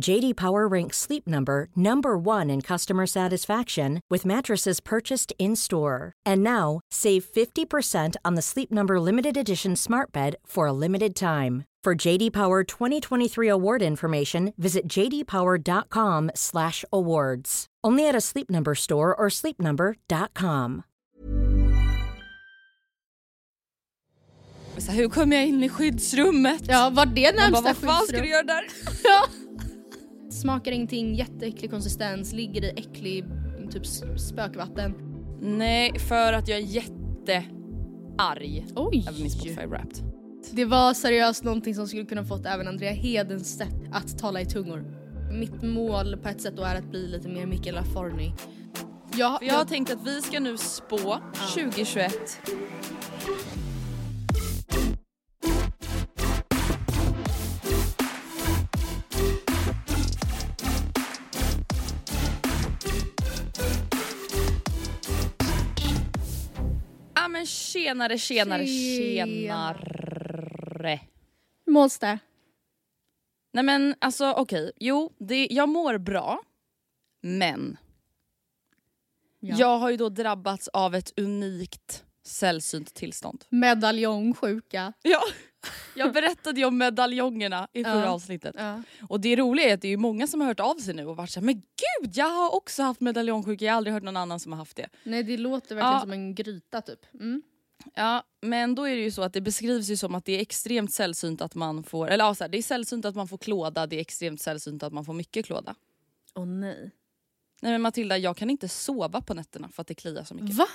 JD Power ranks Sleep Number number 1 in customer satisfaction with mattresses purchased in-store. And now, save 50% on the Sleep Number limited edition Smart Bed for a limited time. For JD Power 2023 award information, visit jdpower.com/awards. Only at a Sleep Number store or sleepnumber.com. Så här, hur kom jag in i skyddsrummet? Ja, var det Man bara, närmsta vad fan ska skyddsrum? du göra där? Ja. Smakar ingenting, jätteäcklig konsistens, ligger i äcklig typ spökvatten. Nej, för att jag är jättearg Oj! över min Spotify Wrapped. Det var seriöst någonting som skulle kunna fått även Andrea Hedens sätt att tala i tungor. Mitt mål på ett sätt då är att bli lite mer Mikael Laforni. Jag, jag har tänkt att vi ska nu spå 2021 men tjenare, tjenare, Tjena. tjenare. Hur måls det? Nej men alltså okej, jo det, jag mår bra. Men Ja. jag har ju då drabbats av ett unikt sällsynt tillstånd. Medaljongsjuka. Ja. Jag berättade ju om medaljongerna i förra Ja. avsnittet. Ja. Och det roliga är att det är många som har hört av sig nu och varit såhär men gud jag har också haft medaljongsjuka, jag har aldrig hört någon annan som har haft det. Nej det låter verkligen Ja. som en gryta typ. Mm. Ja men då är det ju så att det beskrivs ju som att det är extremt sällsynt att man får, eller ja, så här, det är sällsynt att man får klåda, det är extremt sällsynt att man får mycket klåda. Åh nej. Nej men Matilda jag kan inte sova på nätterna för att det kliar så mycket. Va?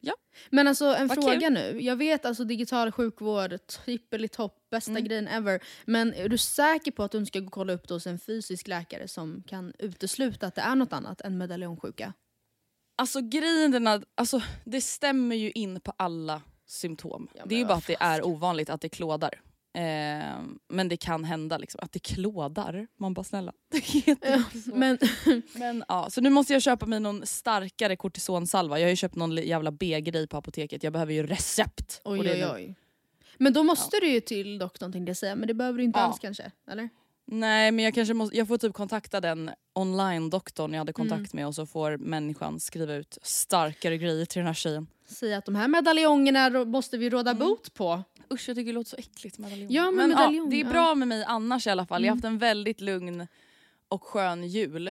Ja. Men alltså en Vad fråga kul. nu. Jag vet alltså digital sjukvård, trippel i topp, bästa Mm. grejen ever. Men är du säker på att du inte ska gå och kolla upp det hos en fysisk läkare som kan utesluta att det är något annat än medaljongsjuka? Alltså grejen den är, alltså, det stämmer ju in på alla symptom. Ja, det är ju bara att det är ovanligt att det klådar. Eh, men det kan hända liksom, att det klådar. Man bara snälla. Det heter inte så. Men Men, ja, så nu måste jag köpa mig någon starkare kortisonsalva. Jag har ju köpt någon jävla B-grej på apoteket. Jag behöver ju recept. oj oj nu. oj. Men då måste du ju till doktorn tänkte jag säga, men det behöver du inte Ja. alls kanske? Eller? Nej men jag kanske måste, jag får typ kontakta den online-doktorn jag hade kontakt Mm. med och så får människan skriva ut starkare grejer till den här tjejen. Säga att de här medaljongerna måste vi råda Mm. bot på. Usch jag tycker det låter så äckligt med medaljon. Ja, men medaljon, ja, det är bra med mig annars i alla fall. Jag har Mm. haft en väldigt lugn och skön jul.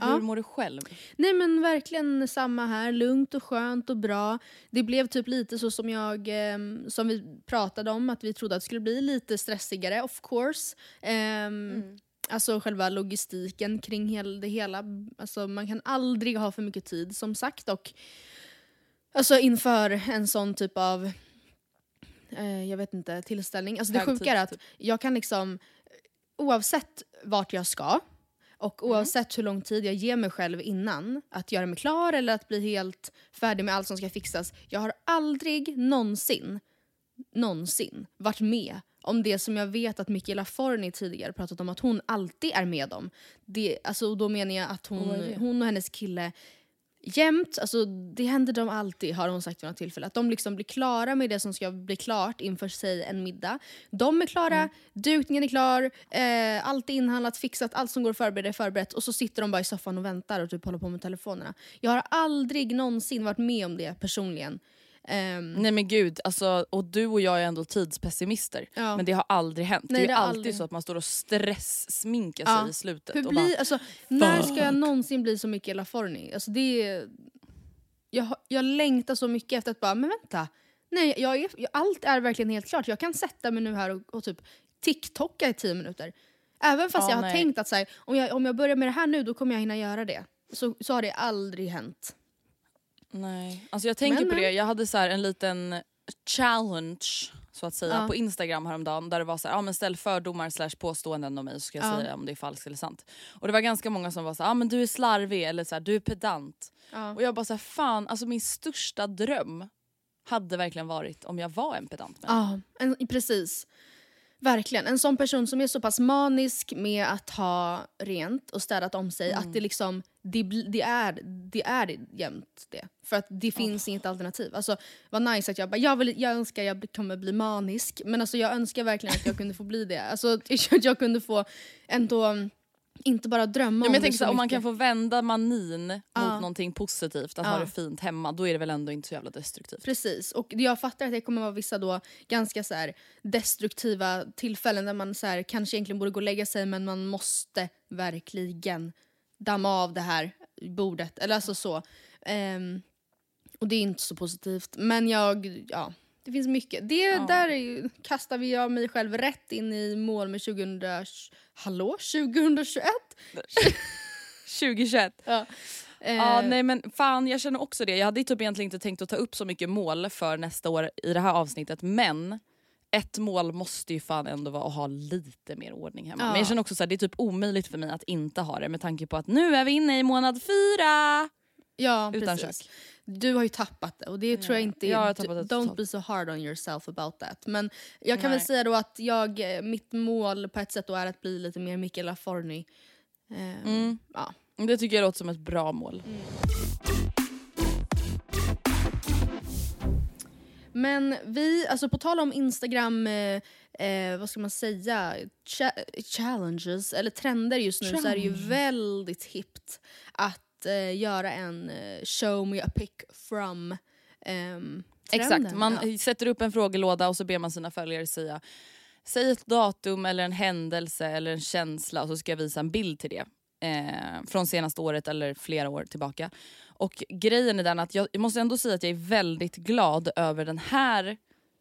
Ja. Hur mår du själv? Nej men verkligen samma här, lugnt och skönt och bra. Det blev typ lite så som jag, ehm, som vi pratade om, att vi trodde att det skulle bli lite stressigare of course. Ehm, Alltså själva logistiken kring hel, det hela. Alltså man kan aldrig ha för mycket tid som sagt och alltså inför en sån typ av eh, jag vet inte, tillställning. Alltså det sjuka är att typ. jag kan liksom oavsett vart jag ska och Mm. oavsett hur lång tid jag ger mig själv innan att göra mig klar eller att bli helt färdig med allt som ska fixas. Jag har aldrig någonsin, någonsin varit med om det som jag vet att Michaela Forni tidigare pratat om att hon alltid är med om. Det, alltså, då menar jag att hon, hon och hennes kille jämt, alltså det händer dem alltid har hon sagt vid något tillfälle. Att de liksom blir klara med det som ska bli klart inför sig en middag. De är klara, Mm. dukningen är klar, eh, allt är inhandlat, fixat, allt som går att förbereda är förberett och så sitter de bara i soffan och väntar och typ håller på med telefonerna. Jag har aldrig någonsin varit med om det personligen. Ehm, Nej men gud, alltså, och du och jag är ändå tidspessimister. Ja. Men det har aldrig hänt. Nej, det är det har alltid aldrig- så att man står och stresssminkar sig Ja. i slutet. Hur och blir, bara, alltså, när ska jag någonsin bli så mycket Forni? Alltså det är, jag, jag längtar så mycket efter att bara, men vänta. Nej, jag är, jag, allt är verkligen helt klart. Jag kan sätta mig nu här och, och typ TikToka i tio minuter. Även fast Ja, jag har nej. tänkt att så här, om, jag, om jag börjar med det här nu då kommer jag hinna göra det. Så, så har det aldrig hänt. Nej. Alltså jag tänker Men, på det, jag hade så en liten challenge så att säga Ja. på Instagram häromdagen där det var så här, ja, men ställ fördomar slash påståenden om mig så ska jag Ja. säga om det är falskt eller sant. Och det var ganska många som var så här, ja men du är slarvig eller så här, du är pedant. Ja. Och jag bara så här, fan alltså min största dröm hade verkligen varit om jag var en pedant människa. Ja, en, precis. Verkligen. En sån person som är så pass manisk med att ha rent och städat om sig att det liksom det, det, är, det är jämt det. För att det finns inget alternativ. Alltså, vad nice att jag bara, jag, vill, jag önskar jag kommer bli manisk. Men alltså, jag önskar verkligen att jag kunde få bli det. Alltså, att jag kunde få ändå mm, inte bara drömma Ja, men om jag det tänker så så om man kan få vända manin Ja. mot någonting positivt, att Ja. ha det fint hemma, då är det väl ändå inte så jävla destruktivt. Precis, och jag fattar att det kommer vara vissa då ganska så här destruktiva tillfällen där man så här, kanske egentligen borde gå och lägga sig men man måste verkligen damma av det här bordet. Eller alltså så. Ehm, och det är inte så positivt. Men jag, ja. Det finns mycket. Det där är ju, kastar vi jag mig själv rätt in i mål med 2000... Hallå? 2021? 2021. Ja. Ja, Eh, nej men fan jag känner också det. Jag hade typ egentligen inte tänkt att ta upp så mycket mål för nästa år i det här avsnittet men ett mål måste ju fan ändå vara att ha lite mer ordning hemma. Ja. Men jag känner också att det är typ omöjligt för mig att inte ha det med tanke på att nu är vi inne i månad fyra! Ja, Utan precis. kök. Du har ju tappat det och det tror jag inte jag har är... tappat det Don't totalt. be so hard on yourself about that. Men jag kan väl Nej. säga då att jag, eh, mitt mål på ett sätt då är att bli lite mer Michaela Forni. Eh, Mm. ja. Det tycker jag låter som ett bra mål. Men vi, alltså på tal om Instagram, eh, eh, vad ska man säga, cha- challenges eller trender just nu så är det ju väldigt hippt att eh, göra en eh, show me a pic from ehm, Exakt, man Ja. sätter upp en frågelåda och så ber man sina följare säga Säg ett datum eller en händelse eller en känsla och så ska jag visa en bild till det. Eh, från senaste året eller flera år tillbaka. Och grejen är den att jag måste ändå säga att jag är väldigt glad över den här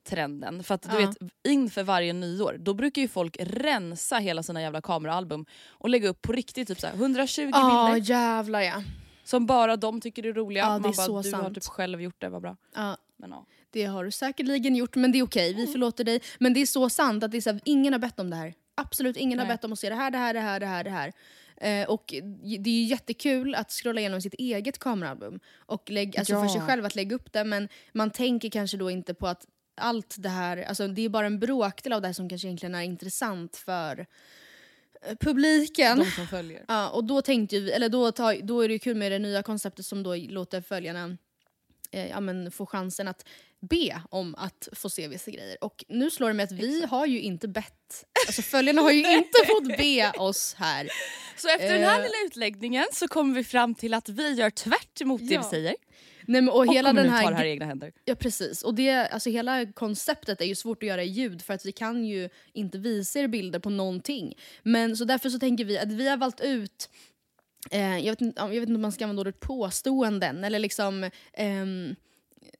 trenden. För att du vet, inför varje nyår, då brukar ju folk rensa hela sina jävla kameraalbum och lägga upp på riktigt typ så här 120 Ja, bilder jävlar ja. som bara de tycker är roliga. Ja, Man det är bara, så du har sant. typ själv gjort det, vad bra. ja. Men, ja. Det har du säkerligen gjort, men det är okej. Mm. Vi förlåter dig. Men det är så sant att det är så här, ingen har bett om det här. Absolut ingen har Nej. bett om att se det här, det här, det här, det här, det här. Eh, och det är ju jättekul att scrolla igenom sitt eget kameraalbum. Och lägg, alltså för Ja. sig själv att lägga upp det, men man tänker kanske då inte på att allt det här, alltså det är bara en bråkdel av det här som kanske egentligen är intressant för eh, publiken. De som följer. Ja, och då tänkte vi, eller då, tar, då är det kul med det nya konceptet som då låter följarna eh, ja, men få chansen att be om att få se vissa grejer. Och nu slår det mig att vi har ju inte bett, alltså följarna har ju inte fått be oss här. Så efter den här Eh. lilla utläggningen så kommer vi fram till att vi gör tvärt emot det Ja. vi säger. Nej, men, och, Och hela den här det här i egna händer. Ja precis, och det, alltså hela konceptet är ju svårt att göra i ljud för att vi kan ju inte visa er bilder på någonting. Men så därför så tänker vi att vi har valt ut eh, jag, vet inte, jag vet inte om man ska använda ordet påståenden eller liksom ehm,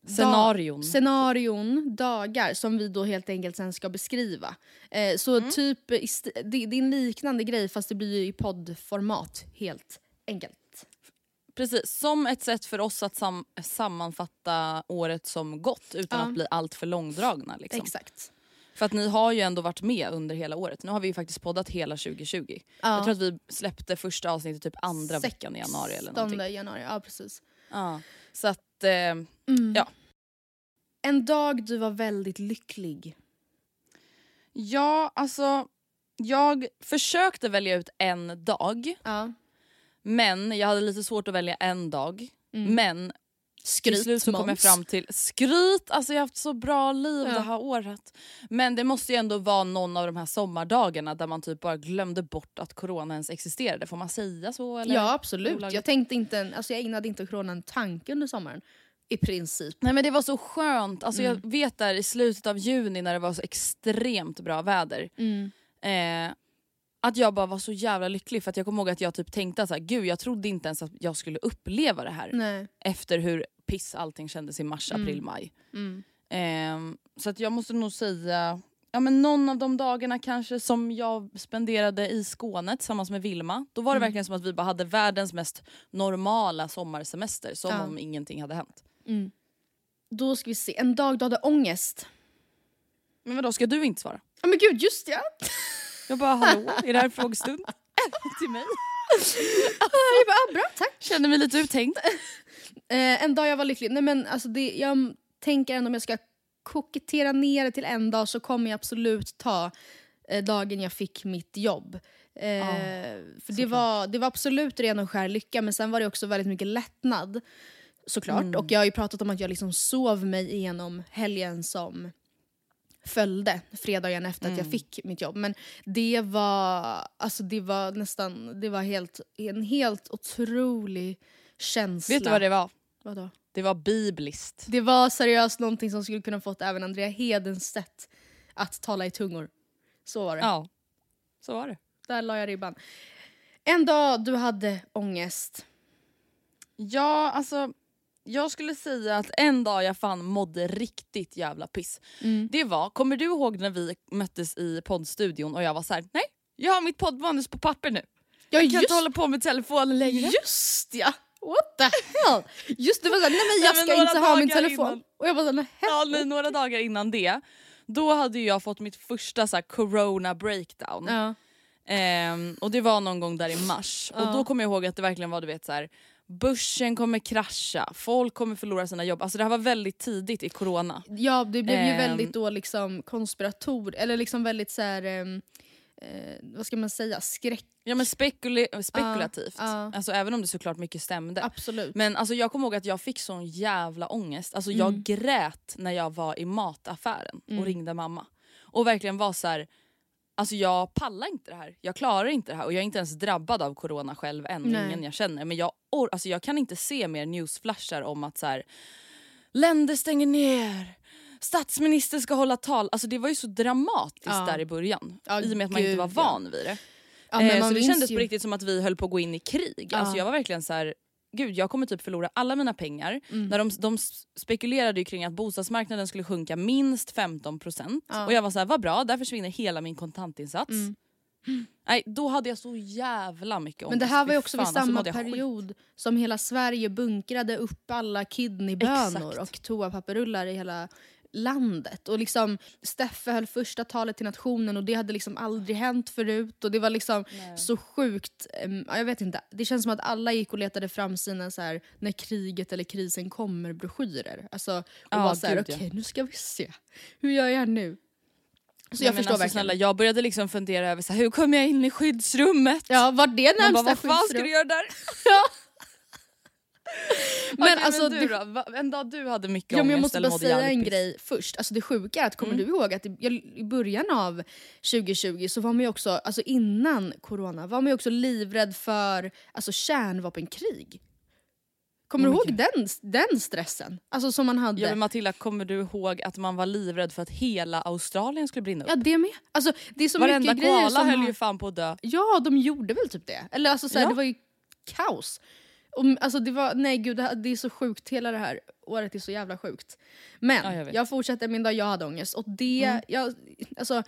Scenarion. Da, scenarion, dagar som vi då helt enkelt sen ska beskriva. Eh, så Mm. typ, det, det är en liknande grej fast det blir ju i poddformat helt enkelt. Precis, som ett sätt för oss att sam sammanfatta året som gått utan Ja. att bli allt för långdragna. Liksom. Exakt. För att ni har ju ändå varit med under hela året. Nu har vi ju faktiskt poddat hela 2020. Ja. Jag tror att vi släppte första avsnittet typ andra veckan i januari eller någonting. 16 januari, ja precis. Ja. Så att, eh, Mm. Ja. En dag du var väldigt lycklig. ja alltså jag försökte välja ut en dag Ja. Men jag hade lite svårt att välja en dag. Mm. Men Skryt, till slut så kom jag fram till skryt, alltså jag har haft så bra liv Ja. det här året. Men det måste ju ändå vara någon av de här sommardagarna där man typ bara glömde bort att corona ens existerade. Får man säga så? Eller? Ja absolut. Jag tänkte inte, alltså jag ägnade inte corona en tanke under sommaren. I princip. Nej men det var så skönt. Alltså, Mm. Jag vet där i slutet av juni när det var så extremt bra väder. Eh, att jag bara var så jävla lycklig för att jag kommer ihåg att jag typ tänkte att gud jag trodde inte ens att jag skulle uppleva det här. Nej. Efter hur piss allting kändes i mars, april, maj. Mm. Ehm, så att jag måste nog säga ja, men någon av de dagarna kanske som jag spenderade i Skåne tillsammans med Vilma. Då var det Mm. verkligen som att vi bara hade världens mest normala sommarsemester. Som Ja. om ingenting hade hänt. Då ska vi se, en dag du hade ångest. Men vadå, ska du inte svara? Ja men gud, just ja! Jag bara hallå, är det här frågestund? Till mig? jag bara, ah, bra, tack. Känner mig lite uthängd. Eh, en dag jag var lycklig. Nej men alltså det, jag tänker ändå om jag ska kokettera ner det till en dag så kommer jag absolut ta eh, dagen jag fick mitt jobb. Eh, för det var, det var absolut ren och skär lycka men sen var det också väldigt mycket lättnad. Såklart. Och jag har ju pratat om att jag liksom sov mig igenom helgen som följde fredagen efter att jag fick mitt jobb. Men det var, alltså det var nästan, det var helt, en helt otrolig känsla. Vet du vad det var? Vadå? Det var bibliskt. Det var seriöst någonting som skulle kunna fått även Andrea Hedenstedt att tala i tungor. Så var det. Ja, så var det. Där la jag ribban. En dag du hade ångest. Ja, alltså jag skulle säga att en dag jag fan mådde riktigt jävla piss. Det var, kommer du ihåg när vi möttes i poddstudion och jag var så här: nej jag har mitt poddmanus på papper nu. Ja, Jag kan inte hålla på med telefonen längre. Just ja! What the hell? Just det var såhär, nej men jag Nej, ska men inte några ha min telefon. innan. Och jag bara nej. Ja, nej, några dagar innan det, då hade jag fått mitt första så corona breakdown. Ja. Ehm, och det var någon gång där i mars. Och då kommer jag ihåg att det verkligen var du vet så här. Börsen kommer krascha, folk kommer förlora sina jobb. Alltså det här var väldigt tidigt i corona. ja, det blev ju Ehm. väldigt då liksom konspirator, eller liksom väldigt såhär, ehm, eh, vad ska man säga, skräck. Ja men spekula- spekulativt. ja. Alltså även om det såklart mycket stämde. Absolut. Men alltså, jag kommer ihåg att jag fick sån jävla ångest. Alltså, Jag Mm. grät när jag var i mataffären och ringde mamma. Och verkligen var så här. Alltså jag pallar inte det här. Jag klarar inte det här. Och jag är inte ens drabbad av corona själv än. Nej. Ingen jag känner. Men jag, or- alltså jag kan inte se mer newsflashar om att så här, länder stänger ner. Statsminister ska hålla tal. Alltså det var ju så dramatiskt Ja. där i början. Ja, I och med att man inte gud, var ja. van vid det. Ja, Eh, så det kändes ju- på riktigt som att vi höll på att gå in i krig. Ja. Alltså jag var verkligen så här. Gud, jag kommer typ förlora alla mina pengar. Mm. När de, de spekulerade ju kring att bostadsmarknaden skulle sjunka minst 15%. Ja. Och jag var så här, vad bra, där försvinner hela min kontantinsats. Mm. Nej, då hade jag så jävla mycket ångest. Men det här var ju också vid fan, alltså samma mådde jag skit. period som hela Sverige bunkrade upp alla kidneybönor Exakt. och toapapperrullar i hela landet. Och liksom Steffe höll första talet till nationen och det hade liksom aldrig hänt förut. Och det var liksom så sjukt. jag vet inte. Det känns som att alla gick och letade fram sina så här, när kriget eller krisen kommer broschyrer. Alltså, och Ja, var så här, gud, okej ja. nu ska vi se. Hur gör jag nu? Så Nej, jag men förstår alltså, verkligen. snälla, jag började liksom fundera över så här, hur kommer jag in i skyddsrummet? Ja, var det närmsta vad fan ska skyddsrum? du göra där? Men alltså, men du det- då? En dag du hade mycket Ja, men jag ångest måste bara säga en grej först. Alltså det sjuka är att kommer Mm. du ihåg att i, i början av 2020 så var man ju också, alltså innan corona, var man ju också livrädd för alltså kärnvapenkrig. Kommer Oh du ihåg den, den stressen? Alltså som man hade. Ja, men Matilda, kommer du ihåg att man var livrädd för att hela Australien skulle brinna upp? Ja det med. Alltså, det är så Varenda mycket koala som höll ju fan på att dö. Ja, de gjorde väl typ det. Eller alltså såhär, Ja. det var ju kaos. Och, alltså det var, nej gud det, det är så sjukt, hela det här året är så jävla sjukt. Men Ja, jag jag, vet. Mm. fortsätter min dag jag hade ångest och det, jag, alltså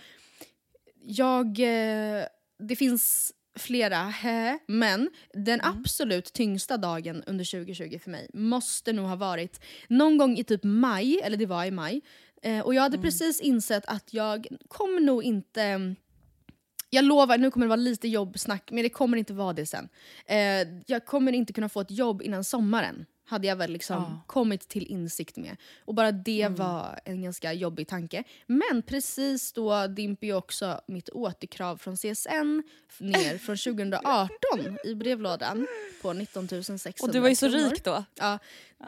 jag, eh, det finns flera, hä, men den Mm. absolut tyngsta dagen under 2020 för mig måste nog ha varit någon gång i typ maj, eller det var i maj. Eh, och jag hade Mm. precis insett att jag kommer nog inte jag lovar, nu kommer det vara lite jobbsnack, men det kommer inte vara det sen. Eh, jag kommer inte kunna få ett jobb innan sommaren, hade jag väl liksom Ja. kommit till insikt med. Och bara det Mm. var en ganska jobbig tanke. Men precis då dimper ju också mitt återkrav från CSN ner från 2018 i brevlådan på 19 600 Och du var ju så rik då. Ja,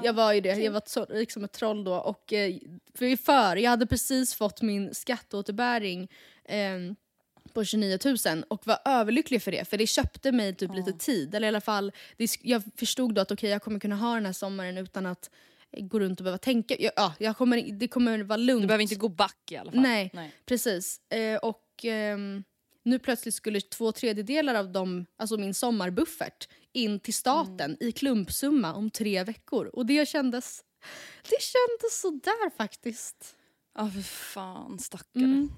jag var ju det. Jag var så rik som ett troll då. Och, eh, för, för, jag hade precis fått min skatteåterbäring eh, på 29 000 och var överlycklig för det. För det köpte mig typ lite tid. Eller i alla fall, det, jag förstod då att okej jag kommer kunna ha den här sommaren utan att eh, gå runt och behöva tänka. Ja, ja, jag kommer, det kommer vara lugnt. Du behöver inte gå back i alla fall. Nej, precis. Eh, och ehm, nu plötsligt skulle två tredjedelar av dem, alltså min sommarbuffert in till staten Mm. i klumpsumma om tre veckor. Och det kändes, det kändes sådär faktiskt. Ja för fan stackare. Mm.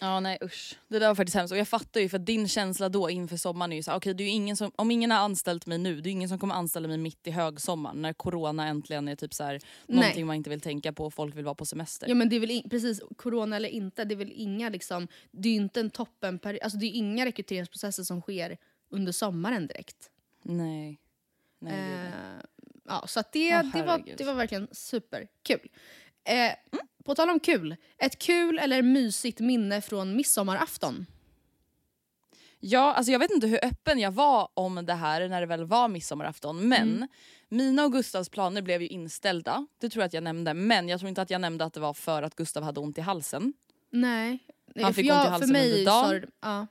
Ja nej usch. Det där var faktiskt hemskt och jag fattar ju för din känsla då inför sommaren är ju såhär, okej det är ju ingen som, om ingen har anställt mig nu, det är ingen som kommer anställa mig mitt i högsommaren när corona äntligen är typ så här, någonting man inte vill tänka på och folk vill vara på semester. Ja men det är väl in, precis, corona eller inte, det är väl inga liksom, det är ju inte en toppen, alltså det är inga rekryteringsprocesser som sker under sommaren direkt. Nej. Nej, det är det. Eh, ja, så att det, Åh, det, var, det var verkligen superkul. Eh, På tal om kul, ett kul eller mysigt minne från midsommarafton? Ja, alltså jag vet inte hur öppen jag var om det här när det väl var midsommarafton men Mm. mina och Gustavs planer blev ju inställda. Det tror jag att jag nämnde men jag tror inte att jag nämnde att det var för att Gustav hade ont i halsen. Nej. Han fick för ont i jag, halsen för mig under dagen. sa Ja,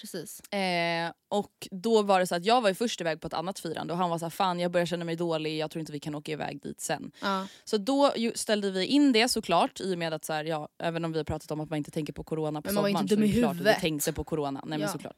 precis. Eh, och då var det så att jag var ju först iväg på ett annat firande och han var så här, fan jag börjar känna mig dålig, jag tror inte vi kan åka iväg dit sen. Ja. Så då ställde vi in det såklart i och med att så här, ja, även om vi har pratat om att man inte tänker på corona på Men man var sommaren inte dum så är det klart att vi tänkte på corona. Nej, men Ja. såklart.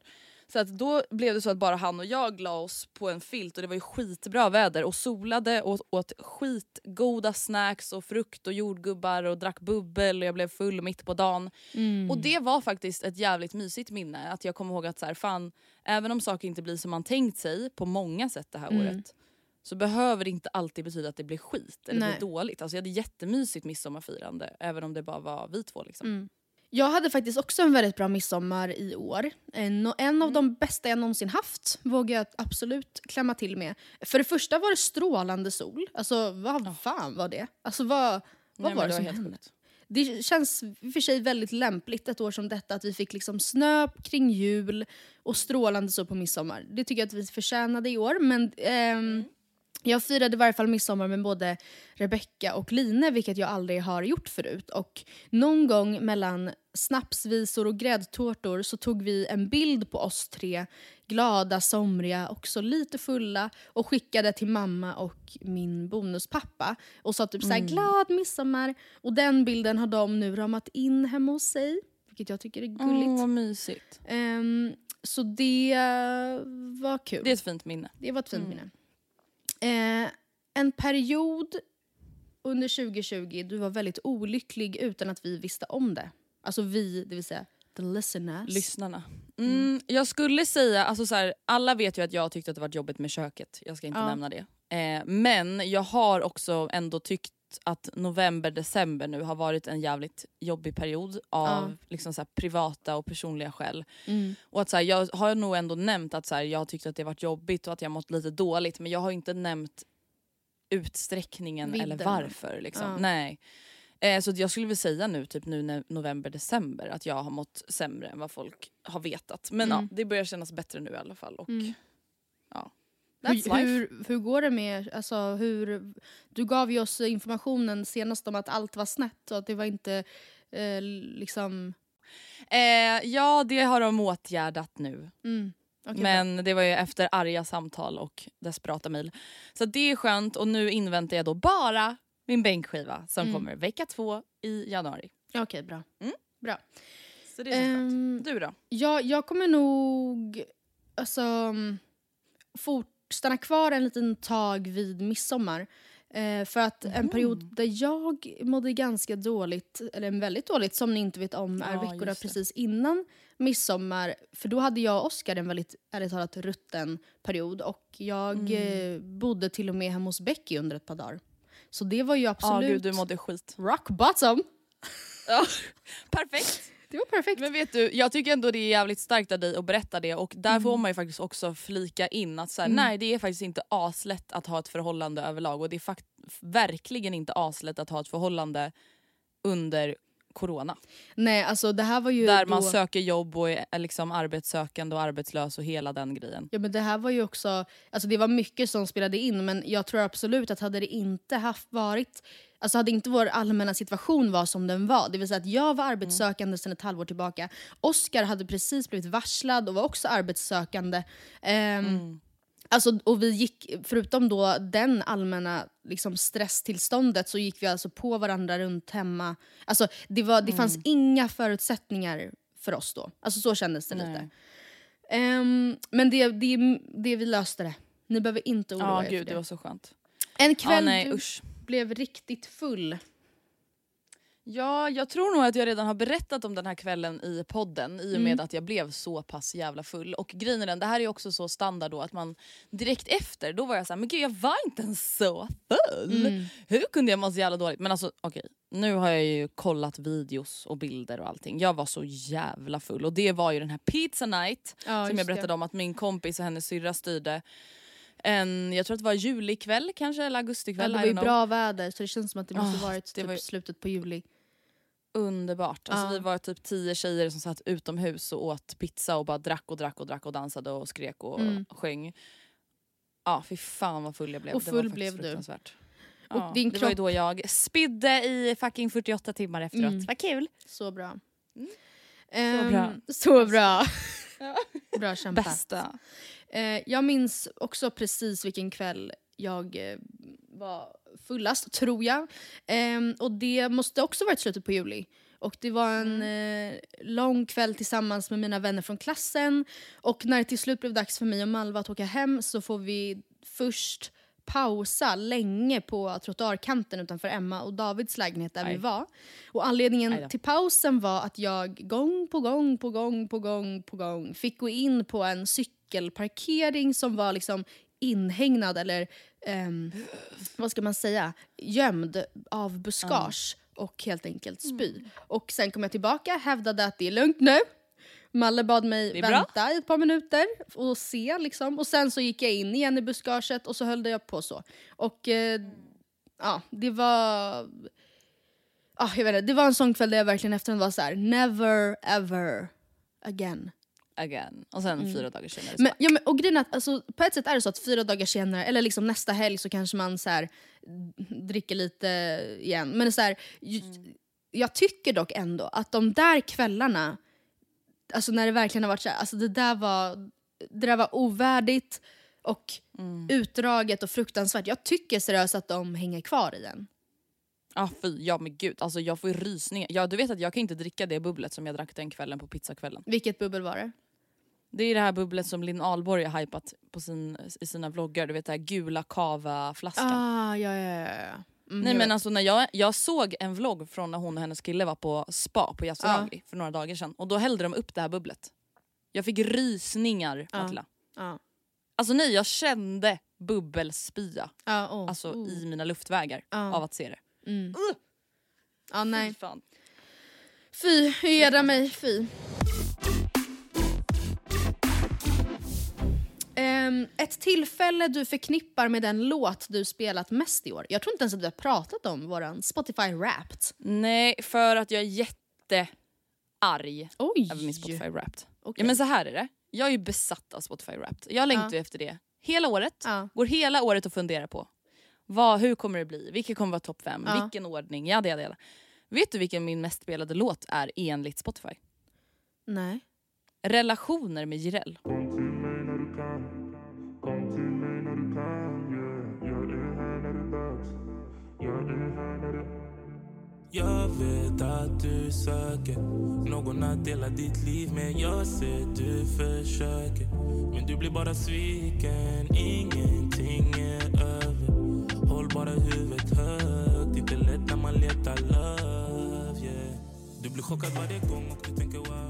Så att då blev det så att bara han och jag la oss på en filt och det var ju skitbra väder och solade och åt skitgoda snacks och frukt och jordgubbar och drack bubbel och jag blev full mitt på dagen. Mm. Och det var faktiskt ett jävligt mysigt minne. Att jag kommer ihåg att så här, fan, även om saker inte blir som man tänkt sig på många sätt det här Mm. året så behöver det inte alltid betyda att det blir skit eller Nej. blir dåligt. Alltså jag hade jättemysigt midsommarfirande även om det bara var vi två. Liksom. Mm. Jag hade faktiskt också en väldigt bra midsommar i år. En, en Mm. av de bästa jag någonsin haft, vågar jag absolut klämma till med. För det första var det strålande sol. Alltså vad fan var det? Alltså vad, vad Nej, var det som hände? sjukt. Det känns i och för sig väldigt lämpligt ett år som detta att vi fick liksom snö kring jul och strålande sol på midsommar. Det tycker jag att vi förtjänade i år. Men ehm, jag firade i varje fall midsommar med både Rebecca och Line vilket jag aldrig har gjort förut. Och någon gång mellan snapsvisor och gräddtårtor så tog vi en bild på oss tre, glada, somriga, också lite fulla och skickade till mamma och min bonuspappa och sa typ såhär glad midsommar. Och den bilden har de nu ramat in hemma hos sig, vilket jag tycker är gulligt. Åh, vad mysigt. Ehm, så det var kul. Det är ett fint minne. Det var ett fint minne. Eh, en period under 2020 du var väldigt olycklig utan att vi visste om det. Alltså vi, det vill säga the listeners. Lyssnarna. Mm, jag skulle säga, alltså så här, alla vet ju att jag tyckte att det var jobbigt med köket. Jag ska inte Ja. nämna det. Eh, men jag har också ändå tyckt att november, december nu har varit en jävligt jobbig period av Ja. liksom så privata och personliga skäl. Mm. Och att så här, jag har nog ändå nämnt att så här, jag har tyckt att det varit jobbigt och att jag mått lite dåligt men jag har inte nämnt utsträckningen eller Vidden. varför. Liksom. Ja. Nej. Eh, så jag skulle vilja säga nu typ nu november, december att jag har mått sämre än vad folk har vetat. Men Mm. ja, det börjar kännas bättre nu i alla fall. Och, Mm. That's hur, hur, hur går det med, alltså hur, du gav ju oss informationen senast om att allt var snett och att det var inte eh, liksom, Eh, ja, det har de åtgärdat nu. mm, bra. Men det var ju efter arga samtal och desperata mejl. Så det är skönt och nu inväntar jag då bara min bänkskiva som Mm. kommer vecka två i januari. Okej, bra. Mm. bra. Så det är så skönt. Ehm, Du då? Ja, jag kommer nog alltså, mm, fort, stanna kvar en liten tag vid midsommar. Eh, för att en period där jag mådde ganska dåligt, eller väldigt dåligt som ni inte vet om, är Ja, veckorna precis innan midsommar. För då hade jag och Oskar en väldigt, ärligt talat, rutten period. Och jag Mm. eh, bodde till och med hemma hos Becky under ett par dagar. Så det var ju Ja, absolut gud du mådde skit. rock bottom. Ja, perfekt. Det var perfekt. Men vet du, jag tycker ändå det är jävligt starkt av dig att berätta det och där Mm. får man ju faktiskt också flika in att så här, nej det är faktiskt inte aslätt att ha ett förhållande överlag och det är fakt- verkligen inte aslätt att ha ett förhållande under corona. Nej, alltså det här var ju Där då... man söker jobb och är liksom arbetssökande och arbetslös och hela den grejen. Ja men det här var ju också, alltså det var mycket som spelade in men jag tror absolut att hade det inte haft varit, alltså hade inte vår allmänna situation var som den var, det vill säga att jag var arbetssökande sedan ett halvår tillbaka, Oscar hade precis blivit varslad och var också arbetssökande. Ehm, Alltså, och vi gick, förutom då den allmänna liksom, stresstillståndet så gick vi alltså på varandra runt hemma. Alltså, det var, det fanns inga förutsättningar för oss då. Alltså så kändes det lite. Nej. Ehm, men det, det, det vi löste det. Ni behöver inte oroa Ja er gud för det det. var så skönt. En kväll nej du blev riktigt full. Ja, jag tror nog att jag redan har berättat om den här kvällen i podden i och med Mm. att jag blev så pass jävla full. Och grejen är den, det här är också så standard då att man direkt efter, då var jag så här, men gud jag var inte ens så full. Mm. Hur kunde jag må så jävla dåligt? Men alltså okej, nu har jag ju kollat videos och bilder och allting. Jag var så jävla full och det var ju den här pizza night Ja, som jag berättade det. om att min kompis och hennes syrra styrde. En, jag tror att det var julikväll kanske eller Ja, augustikväll. det I var ju bra väder så det känns som att det måste Ah, varit det typ var slutet på juli. underbart. Alltså, Ja. Vi var typ tio tjejer som satt utomhus och åt pizza och bara drack och drack och drack och dansade och skrek och Mm. sjöng. Ja, fy fan vad full jag blev. Och det var full blev du. fruktansvärt. Och Ja, din Det var ju kropp- då jag spydde i fucking 48 timmar efteråt. Mm. Vad kul! Så bra. Mm. Ehm, bra. Så bra. bra kämpat. Bästa. Eh, jag minns också precis vilken kväll jag eh, var fullast, tror jag. Ehm, och det måste också varit slutet på juli. Och det var en eh, lång kväll tillsammans med mina vänner från klassen. Och när det till slut blev dags för mig och Malva att åka hem så får vi först pausa länge på trottoarkanten utanför Emma och Davids lägenhet där vi Aj. var. Och anledningen till pausen var att jag gång på gång på gång på gång på gång fick gå in på en cykelparkering som var liksom inhägnad eller ehm, vad ska man säga, gömd av buskage och helt enkelt spy. Och sen kom jag tillbaka, hävdade att det är lugnt nu. Malle bad mig bra. vänta i ett par minuter och se liksom. Och sen så gick jag in igen i buskaget och så höll jag på så. Och eh, ja, det var... Ah, jag vet inte, det var en sån kväll där jag verkligen efteråt var så här: never ever again. Again. Och sen fyra dagar senare Mm. Men, ja, men, och grejen att alltså, på ett sätt är det så att fyra dagar senare, eller liksom nästa helg så kanske man så här, dricker lite igen. Men så här, ju- jag tycker dock ändå att de där kvällarna, alltså när det verkligen har varit så här, alltså det där var, det där var ovärdigt och utdraget och fruktansvärt. Jag tycker seriöst att de hänger kvar i den. ah, fy, ja men gud. Alltså, jag får ju rysningar. Ja, du vet att jag kan inte dricka det bubblet som jag drack den kvällen på pizzakvällen. Vilket bubbel var det? Det är det här bubblet som Linn Ahlborg har hypat på sin, i sina vloggar. Du vet det här gula kava-flaskan. Ah, ja, ja, ja. Ja. Mm, Nej men vet. alltså när jag, jag såg en vlogg från när hon och hennes kille var på spa på Yasuragi för några dagar sedan och då hällde de upp det här bubblet. Jag fick rysningar Ja. Matilda. Ja. Alltså nej jag kände bubbelspya Ja, oh, alltså, oh. i mina luftvägar Ja. av att se det. Mm. Ja, nej. Fy fan. Fy, hedra mig, fy. Ett tillfälle du förknippar med den låt du spelat mest i år. Jag tror inte ens att vi har pratat om våran Spotify Wrapped. Nej för att jag är jättearg Oj! över min Spotify Wrapped. Okej. Ja men så här är det. Jag är ju besatt av Spotify Wrapped. Jag längtar Ja. efter det hela året. Ja. Går hela året och funderar på vad, hur kommer det bli, vilket kommer vara topp fem, Ja. vilken ordning, jada, jada, jada. Vet du vilken min mest spelade låt är enligt Spotify? Nej. Relationer med Jireel. Jag vet att du söker någon att dela ditt liv med Jag ser du försöker Men du blir bara sviken Ingenting är över Håll bara huvudet högt Inte lätt när man letar love yeah. Du blir chockad varje gång och du tänker wow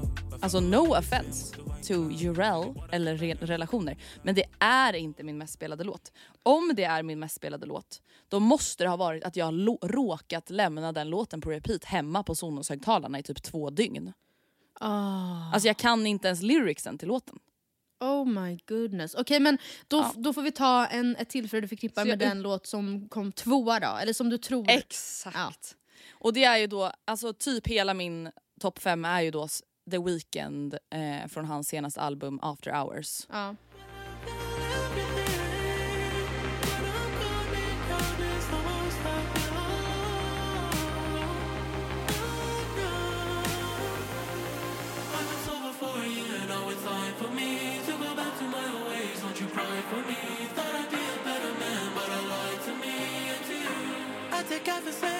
Alltså no offense to Jireel eller re relationer. Men det är inte min mest spelade låt. Om det är min mest spelade låt, då måste det ha varit att jag råkat lämna den låten på repeat hemma på Sonos-högtalarna i typ två dygn. Ah. Alltså jag kan inte ens lyricsen till låten. Oh my goodness. Okej men då, Ja. då får vi ta en, ett tillfälle du förknippar med den låt som kom tvåa då, eller som du tror. Exakt. Och det är ju då, alltså typ hela min topp fem är ju då The Weeknd eh, från hans senaste album After Hours. Ja. I take everything and I still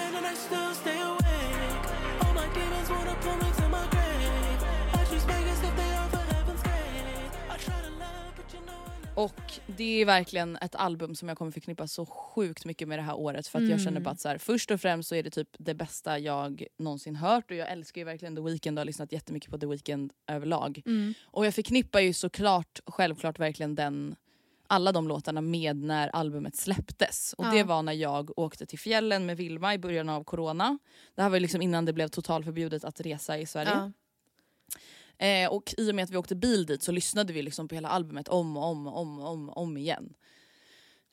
Och det är verkligen ett album som jag kommer förknippa så sjukt mycket med det här året för att jag känner bara att så här, först och främst så är det typ det bästa jag någonsin hört och jag älskar ju verkligen The Weeknd och har lyssnat jättemycket på The Weeknd överlag. Mm. Och jag förknippar ju såklart självklart verkligen den alla de låtarna med när albumet släpptes. Och Ja. det var när jag åkte till fjällen med Vilma i början av corona. Det här var liksom innan det blev totalförbjudet att resa i Sverige. Ja. Eh, och i och med att vi åkte bil dit så lyssnade vi liksom på hela albumet om och om och om, och om, om igen.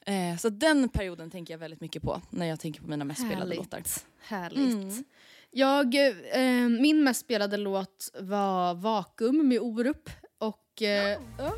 Eh, så den perioden tänker jag väldigt mycket på när jag tänker på mina mest spelade låtar. Härligt. Mm. Jag, eh, min mest spelade låt var Vakuum med Orup. Och, eh, ja.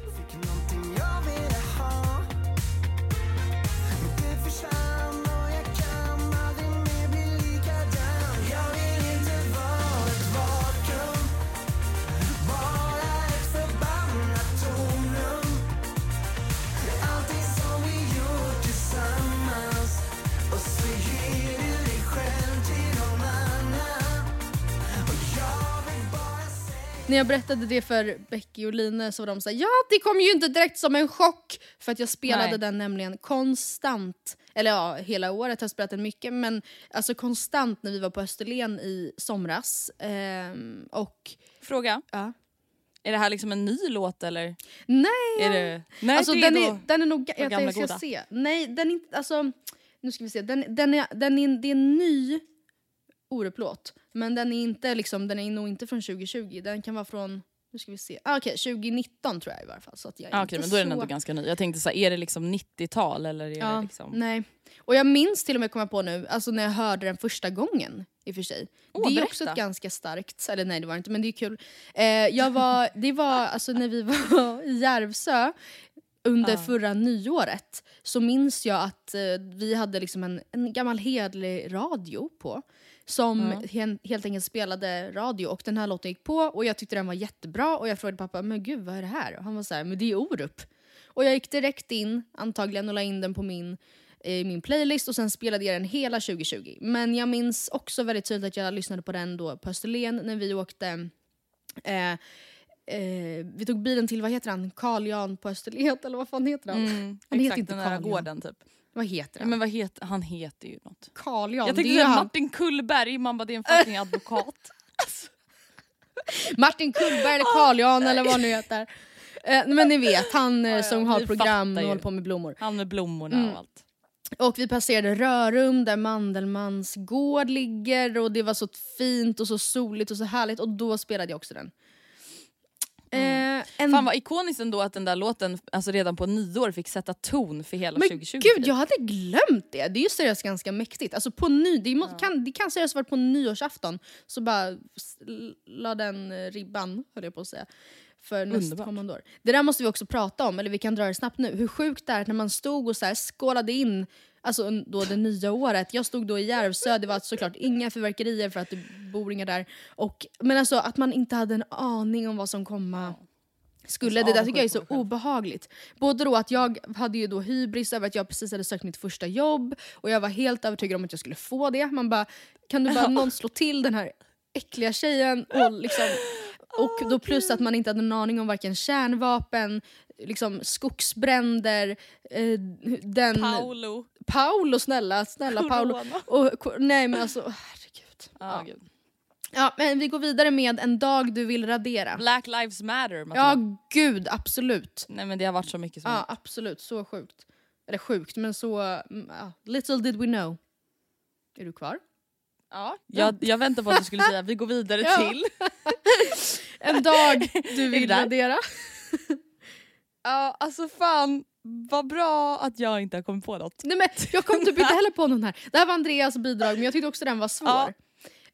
När jag berättade det för Becky och Line så var de såhär ja det kom ju inte direkt som en chock för att jag spelade Nej. den nämligen konstant. Eller ja, hela året har jag spelat den mycket men alltså konstant när vi var på Österlen i somras. Ehm, och Fråga, ja. är det här liksom en ny låt eller? Nej! Är det, nej alltså, det den, är då, den är nog... Jag, jag ska goda. se. Nej, den är inte... Alltså, nu ska vi se. Den, den är, den är, det är en ny Orup-låt. Men den är, inte, liksom, den är nog inte från 2020. Den kan vara från... Nu ska vi se. Ah, Okej, 2019 tror jag i varje fall. Så att jag ah, okej, men då är den så... ändå ganska ny. Jag tänkte så här, är det liksom 90-tal eller är Ja, det liksom... nej. Och jag minns till och med, komma på nu, alltså när jag hörde den första gången i och för sig. Åh, det är berätta. också ett ganska starkt, eller nej det var inte men det är kul. Eh, jag var, det var alltså när vi var i Järvsö under Ja. förra nyåret så minns jag att eh, vi hade liksom en, en gammal hedlig radio på som hen, helt enkelt spelade radio och den här låten gick på och jag tyckte den var jättebra och jag frågade pappa men gud vad är det här? Och han var så här, men det är Orup. Och jag gick direkt in antagligen och la in den på min, eh, min playlist och sen spelade jag den hela 2020. Men jag minns också väldigt tydligt att jag lyssnade på den då på Österlen när vi åkte eh, Eh, vi tog bilen till, vad heter han, Carl Jan på Österlen eller vad fan heter han? Mm, Han heter exakt, inte den där gården typ. Vad heter Ja, han? men vad heter, han heter ju något. Carl Jan, jag tänkte säga han. Martin Kullberg, man bara det är en fucking advokat. Martin Kullberg eller Carl Jan eller vad han nu heter. Eh, men ni vet, han eh, ja, som har program och håller på med blommor. Han med blommorna Mm. och allt. Och vi passerade Rörum där Mandelmans gård ligger och det var så fint och så soligt och så härligt och då spelade jag också den. Eh, en... Fan vad ikoniskt ändå att den där låten alltså redan på nyår fick sätta ton för hela Men 2020. gud, jag hade glömt det! Det är ju seriöst ganska mäktigt. Alltså på ny, det, må, kan, det kan seriöst varit på nyårsafton så bara la den eh, ribban, höll jag på att säga, för nästkommande år. Det där måste vi också prata om, eller vi kan dra det snabbt nu. Hur sjukt det är när man stod och så skålade in Alltså då det nya året. Jag stod då i Järvsö, det var såklart inga fyrverkerier för att det bor inga där. Och, men alltså att man inte hade en aning om vad som komma skulle. Jag är så Det där tycker jag är så obehagligt. Både då att jag hade ju då hybris över att jag precis hade sökt mitt första jobb och jag var helt övertygad om att jag skulle få det. Man bara, kan du bara någon slå till den här äckliga tjejen? Och, liksom, och då plus att man inte hade en aning om varken kärnvapen, liksom skogsbränder, eh, den... Paolo. Paolo snälla, snälla Paolo. Corona. Och, ko- nej men alltså, oh, herregud. Ja, Ja. gud. Ja, men vi går vidare med en dag du vill radera. Black lives matter Matilda. Ja, gud, absolut. Nej men det har varit så mycket som Ja, absolut. Så sjukt. Eller sjukt, men så... mm, ja. Little did we know. Är du kvar? Ja, jag, jag väntar på att du skulle säga vi går vidare till. En dag du Är vill radera. Ja alltså fan vad bra att jag inte har kommit på något. Nej, men jag kom typ inte heller på någon här. Det här var Andreas bidrag, men jag tyckte också den var svår. Ja.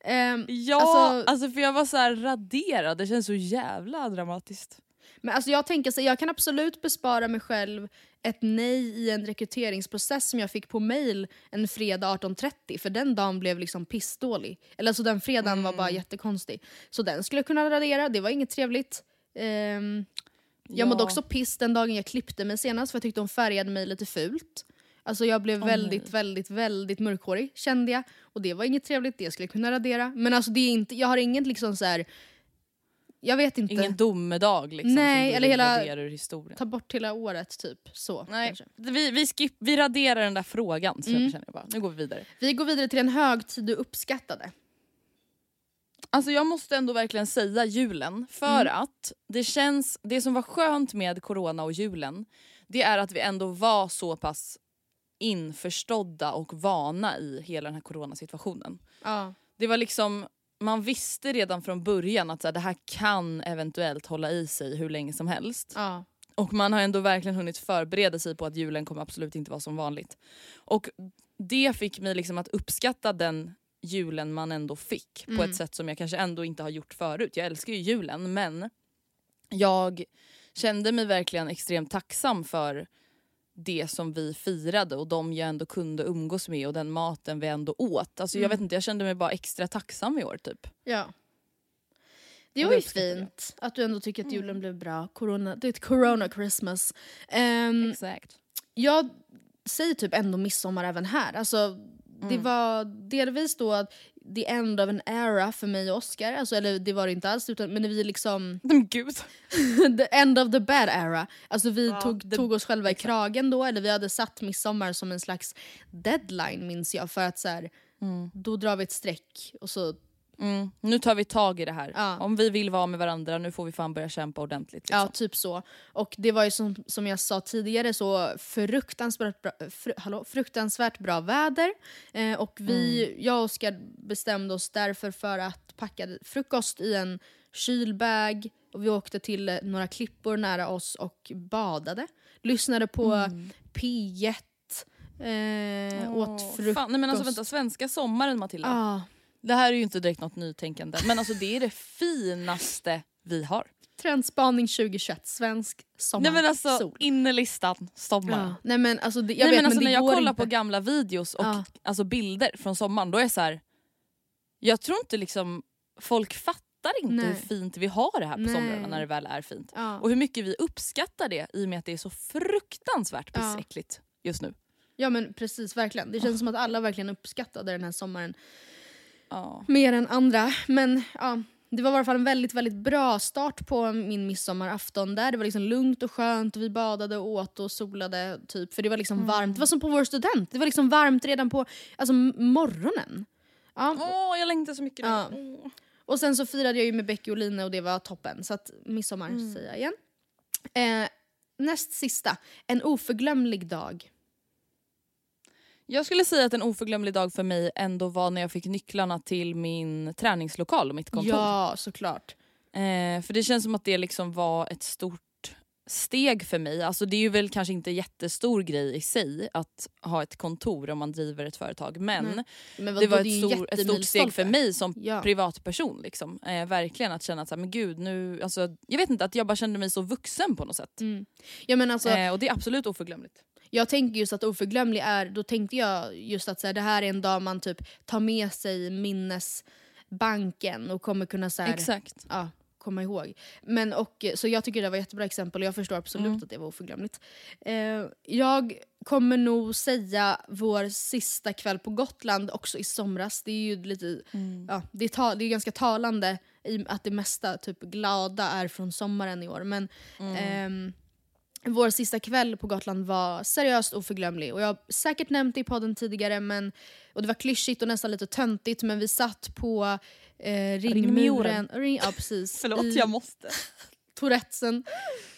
Ehm, Ja, Alltså- alltså, för jag var så här raderad, det känns så jävla dramatiskt. Men alltså jag tänker så jag kan absolut bespara mig själv ett nej i en rekryteringsprocess som jag fick på mail en fredag 18.30 för den dagen blev liksom pissdålig. Eller alltså den fredagen var Mm. bara jättekonstig. Så den skulle jag kunna radera, det var inget trevligt. Ehm, jag mådde Ja. också piss den dagen jag klippte mig senast för jag tyckte hon färgade mig lite fult. Alltså jag blev Åh, väldigt, nej. väldigt, väldigt mörkhårig kände jag. Och det var inget trevligt, det skulle jag kunna radera. Men alltså det är inte, jag har inget liksom så här. Jag vet inte. Ingen domedag liksom Nej, eller hela- historien. Ta bort hela året typ. Så Nej, kanske. vi, vi, skip, vi raderar den där frågan så Mm. känner jag bara. Nu går vi vidare. Vi går vidare till en högtid du uppskattade. Alltså jag måste ändå verkligen säga julen för Mm. att det känns, det som var skönt med corona och julen det är att vi ändå var så pass införstådda och vana i hela den här coronasituationen. Ja. Det var liksom, man visste redan från början att så här, det här kan eventuellt hålla i sig hur länge som helst. ja. Och man har ändå verkligen hunnit förbereda sig på att julen kommer absolut inte vara som vanligt. Och det fick mig liksom att uppskatta den julen man ändå fick på Mm. ett sätt som jag kanske ändå inte har gjort förut. Jag älskar ju julen men jag kände mig verkligen extremt tacksam för det som vi firade och de jag ändå kunde umgås med och den maten vi ändå åt. Alltså jag Mm. vet inte, jag kände mig bara extra tacksam i år typ. ja. Det var ju jag. fint att du ändå tycker att julen blev bra. Corona, det är ett corona Christmas. Ehm, Exakt. jag säger typ ändå midsommar även här. Alltså, Det Mm. var delvis då att the end of an era för mig och Oscar. Alltså, eller det var det inte alls, utan, men vi liksom Men gud. the end of the bad era. Alltså vi Ja, tog, det- tog oss själva i kragen då, eller vi hade satt midsommar som en slags deadline minns jag. För att så här, då drar vi ett streck och så Mm. Nu tar vi tag i det här. Ja. Om vi vill vara med varandra, nu får vi fan börja kämpa ordentligt. Liksom. Ja, typ så. Och det var ju som, som jag sa tidigare så fruktansvärt bra, fru, hallå, fruktansvärt bra väder. Eh, och vi, jag och Oskar bestämde oss därför för att packa frukost i en kylbag. Och vi åkte till eh, några klippor nära oss och badade. Lyssnade på P1. Eh, åt frukost. Fan, nej men alltså vänta, svenska sommaren Matilda. Ah, Det här är ju inte direkt något nytänkande men alltså det är det finaste vi har. trendspaning 2021, svensk sommar. Nej men alltså sol. innerlistan sommar. Ja. Nej men alltså det, jag Nej, vet men alltså men när jag kollar inte. på gamla videos och Ja. alltså bilder från sommaren då är jag så här. Jag tror inte liksom folk fattar inte Nej. hur fint vi har det här på Nej. somrarna när det väl är fint. Ja. Och hur mycket vi uppskattar det i och med att det är så fruktansvärt pissäckligt just nu. Ja men precis, verkligen. Det känns som att alla verkligen uppskattade den här sommaren Ja. mer än andra. Men ja, det var i alla fall en väldigt, väldigt bra start på min midsommarafton där. Det var liksom lugnt och skönt och vi badade och åt och solade typ. För det var liksom varmt. Det var som på vår student. Det var liksom varmt redan på alltså, morgonen. Ja. Åh jag längtar så mycket nu. Ja. Åh. Och sen så firade jag ju med Becky och Line och det var toppen. Så att midsommar säger jag igen. Eh, näst sista, en oförglömlig dag. Jag skulle säga att en oförglömlig dag för mig ändå var när jag fick nycklarna till min träningslokal och mitt kontor. Ja, såklart. Eh, för det känns som att det liksom var ett stort steg för mig. Alltså det är ju väl kanske inte jättestor grej i sig att ha ett kontor om man driver ett företag men Nej. Men det vadå, var ju ett, stor, ett stort steg för mig som Ja. privatperson. Liksom. Eh, verkligen att känna att så här, men gud, nu, alltså, jag vet inte, att jag bara kände mig så vuxen på något sätt. Mm. Ja, men alltså, eh, och det är absolut oförglömligt. Jag tänker just att oförglömlig är, då tänkte jag just att så här, det här är en dag man typ tar med sig minnesbanken och kommer kunna så här, Exakt. ja, komma ihåg. Men och, så jag tycker det var ett jättebra exempel och jag förstår absolut Mm. att det var oförglömligt. Eh, jag kommer nog säga vår sista kväll på Gotland också i somras. Det är ju lite, Mm. ja, det är, ta, det är ganska talande i att det mesta typ glada är från sommaren i år. Men Mm. ehm, vår sista kväll på Gotland var seriöst oförglömlig. Och jag har säkert nämnt det i podden tidigare, men, och det var klyschigt och nästan lite töntigt, men vi satt på eh, ringmuren. Ring, ja, precis, i måste. Tourettesen,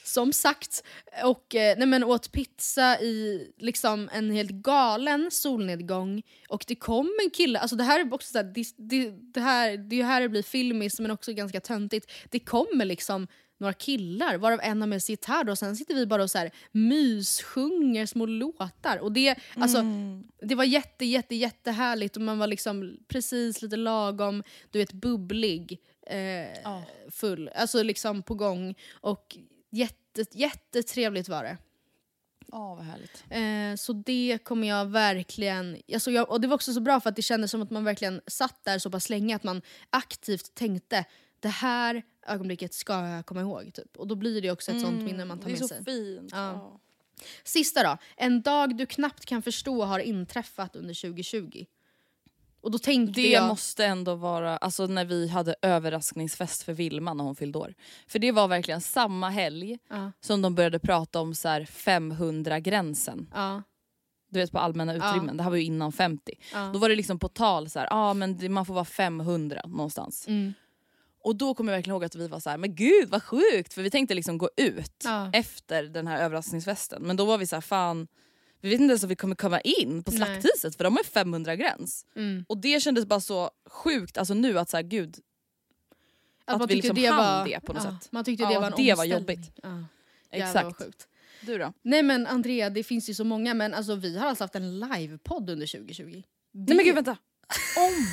som sagt. Och eh, nej, men åt pizza i liksom en helt galen solnedgång. Och det kom en kille, alltså det här är också så här, det, det, det, här, det är ju här det blir filmiskt men också ganska töntigt. Det kommer liksom några killar varav en har med sig gitarr och sen sitter vi bara och så här myssjunger små låtar. Och det, alltså, Mm. det var jätte, jätte, jättehärligt och man var liksom precis lite lagom, du vet bubblig, eh, full, alltså liksom på gång. Och jätte, jättetrevligt var det. Ja, vad härligt. Eh, så det kommer jag verkligen... Alltså jag, och det var också så bra för att det kändes som att man verkligen satt där så pass länge att man aktivt tänkte det här ögonblicket ska jag komma ihåg. Typ. Och då blir det också ett sånt minne man tar Mm, det är med så sig. fint. Ja. Ja. Sista då. En dag du knappt kan förstå har inträffat under 2020. Och då tänkte Det jag... måste ändå vara alltså när vi hade överraskningsfest för Vilma när hon fyllde år. För det var verkligen samma helg Ja. som de började prata om så här 500-gränsen. Ja, Du vet på allmänna utrymmen, det här var ju innan 50. ja. Då var det liksom på tal så här, ah, men man får vara 500 någonstans. Mm. Och då kommer jag verkligen ihåg att vi var så här, men gud vad sjukt! För vi tänkte liksom gå ut Ja. efter den här överraskningsfesten. Men då var vi så här, fan, vi vet inte ens om vi kommer komma in på Nej. slakthuset för de har ju 500 gräns. Mm. Och det kändes bara så sjukt alltså nu att så här, gud, att man vi liksom hann det på något ja, sätt. Man tyckte Ja, det var en det var jobbigt. Ja. Exakt. sjukt. Du då? Nej men Andrea, det finns ju så många men alltså, vi har alltså haft en livepodd under 2020. Det... Nej men gud vänta! Oh my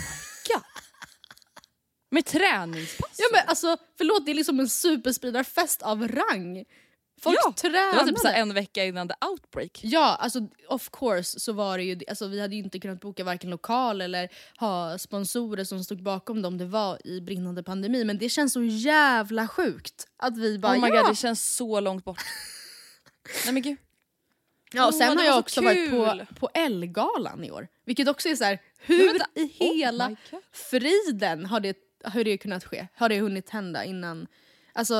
god! Med träningspass? Ja men alltså förlåt, det är liksom en superspridarfest av rang. Folk Ja, tränade. det var typ så en vecka innan the outbreak. Ja, alltså of course så var det ju, alltså, vi hade ju inte kunnat boka varken lokal eller ha sponsorer som stod bakom dem det var i brinnande pandemi. Men det känns så jävla sjukt att vi bara oh my ja! god det känns så långt bort. Nej men gud. ja och Åh, sen det har jag också varit på, kul. på Elgalan i år. Vilket också är så här, hur i oh hela God. friden har det, har det kunnat ske? Har det hunnit hända innan? Alltså,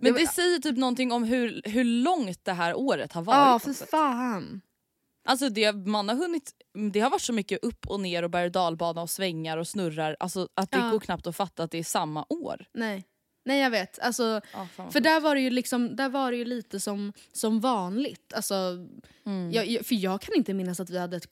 Men var- det säger typ någonting om hur, hur långt det här året har varit. Ja, på för fan. Alltså det, man har hunnit, det har varit så mycket upp och ner och berg och dalbana och svängar och snurrar. Alltså att det Ja. går knappt att fatta att det är samma år. Nej. Nej jag vet. Alltså, Ja, För där var det ju, liksom, där var det ju lite som, som vanligt. Alltså, Mm. jag, för jag kan inte minnas att vi hade ett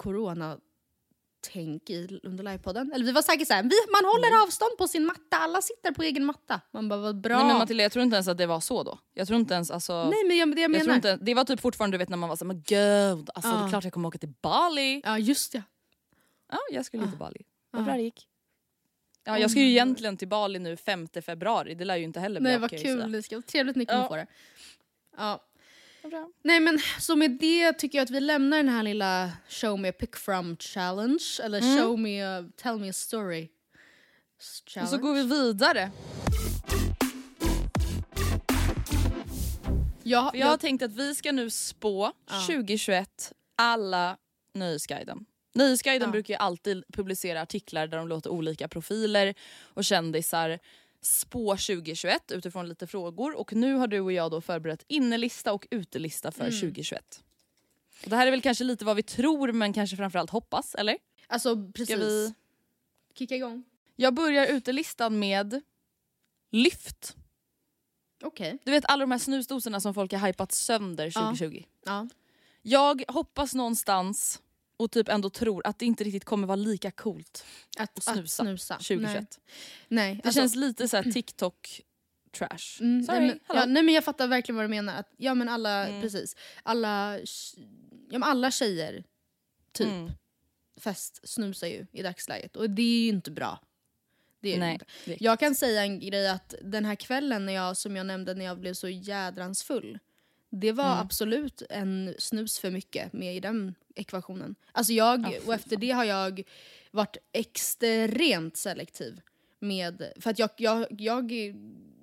corona-tänk i, under livepodden. Eller vi var säkert såhär, vi, man håller avstånd på sin matta, alla sitter på egen matta. Man bara, vad bra. Nej, men Matilda, jag tror inte ens att det var så då. Jag tror inte ens alltså... Nej men jag, det jag jag menar. inte, det var typ fortfarande du vet när man var såhär, men gud, alltså, det Ja. är klart jag kommer åka till Bali. Ja just ja. Ja, jag skulle till Bali. Vad Ja. bra det gick. Ja, jag ska ju egentligen till Bali nu 5 februari, det lär ju inte heller bli Nej vad kul det ska. Trevligt ni kommer Ja. få det. Ja. Bra. Nej men så med det tycker jag att vi lämnar den här lilla show me a pick from challenge. Eller Mm. show me a, tell me a story Och challenge. så går vi vidare. jag, jag har tänkt att vi ska nu spå 2021 alla Nöjesguiden. Nöjesguiden Ja. brukar ju alltid publicera artiklar där de låter olika profiler och kändisar spå 2021 utifrån lite frågor och nu har du och jag då förberett innelista och utelista för 2021. Och det här är väl kanske lite vad vi tror men kanske framförallt hoppas, eller? Alltså precis. Ska vi... Kicka igång. Jag börjar utelistan med Lyft. Okej. Du vet alla de här snusdoserna som folk har hypat sönder 2020. Ja. Jag hoppas någonstans och typ ändå tror att det inte riktigt kommer vara lika coolt Att, att snusa, att snusa. 2021. Nej, Nej Det alltså, känns lite så här TikTok trash. Mm, Sorry, nej, men, ja, nej men jag fattar verkligen vad du menar. Att, ja men alla, Mm. precis. Alla, ja, men alla tjejer, typ, Mm. fest snusar ju i dagsläget. Och det är ju inte bra. Det är Nej, inte. Jag kan säga en grej att den här kvällen när jag, som jag nämnde när jag blev så jädrans full. Det var Mm. absolut en snus för mycket med i den ekvationen. Alltså jag, och efter det har jag varit extremt selektiv. Med, för att jag, jag, jag,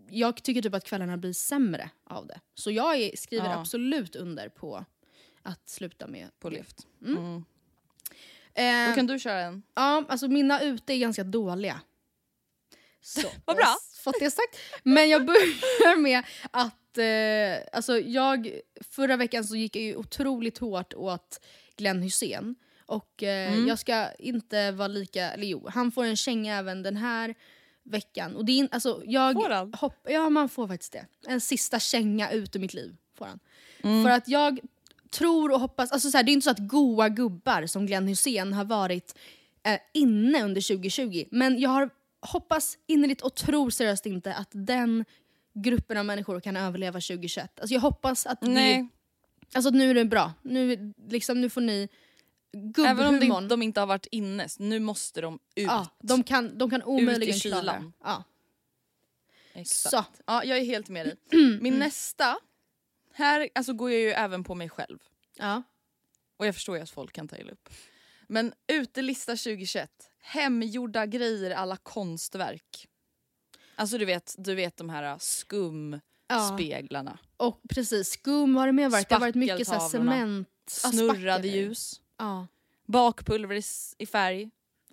jag tycker typ att kvällarna blir sämre av det. Så jag är, skriver Ja. absolut under på att sluta med På lyft. Mm. Mm. Eh, Då kan du köra en. Ja, alltså mina ute är ganska dåliga. Så, Vad bra. Fått det sagt. Men jag börjar med att, eh, alltså jag, förra veckan så gick jag ju otroligt hårt åt Glenn Hussein. Och eh, Mm. jag ska inte vara lika, eller jo, han får en känga även den här veckan. Och det är, in- alltså, jag Får han? Hopp, ja, man får faktiskt det. En sista känga ut ur mitt liv får han. Mm. För att jag tror och hoppas, alltså så här, det är inte så att goa gubbar som Glenn Hussein har varit eh, inne under 2020. Men jag har hoppas innerligt och tror seriöst inte att den gruppen av människor kan överleva 2021. Alltså jag hoppas att Nej, alltså nu är det bra. Nu, liksom, nu får ni även om det, gubbhumorn. de inte har varit inne, nu måste de ut. ja, de, kan, de kan omöjligen klara kylan. det. Ja. Exakt. Så. Ja, jag är helt med dig. Min nästa, här alltså, går jag ju även på mig själv. Ja. Och jag förstår ju att folk kan ta illa upp. Men utelista 2021. Hemgjorda grejer alla konstverk. Alltså du vet, du vet de här Ja. Och precis, skum har det med varit. Det har varit mycket så cement. Snurrade ljus. Ja. Bakpulver i, färg.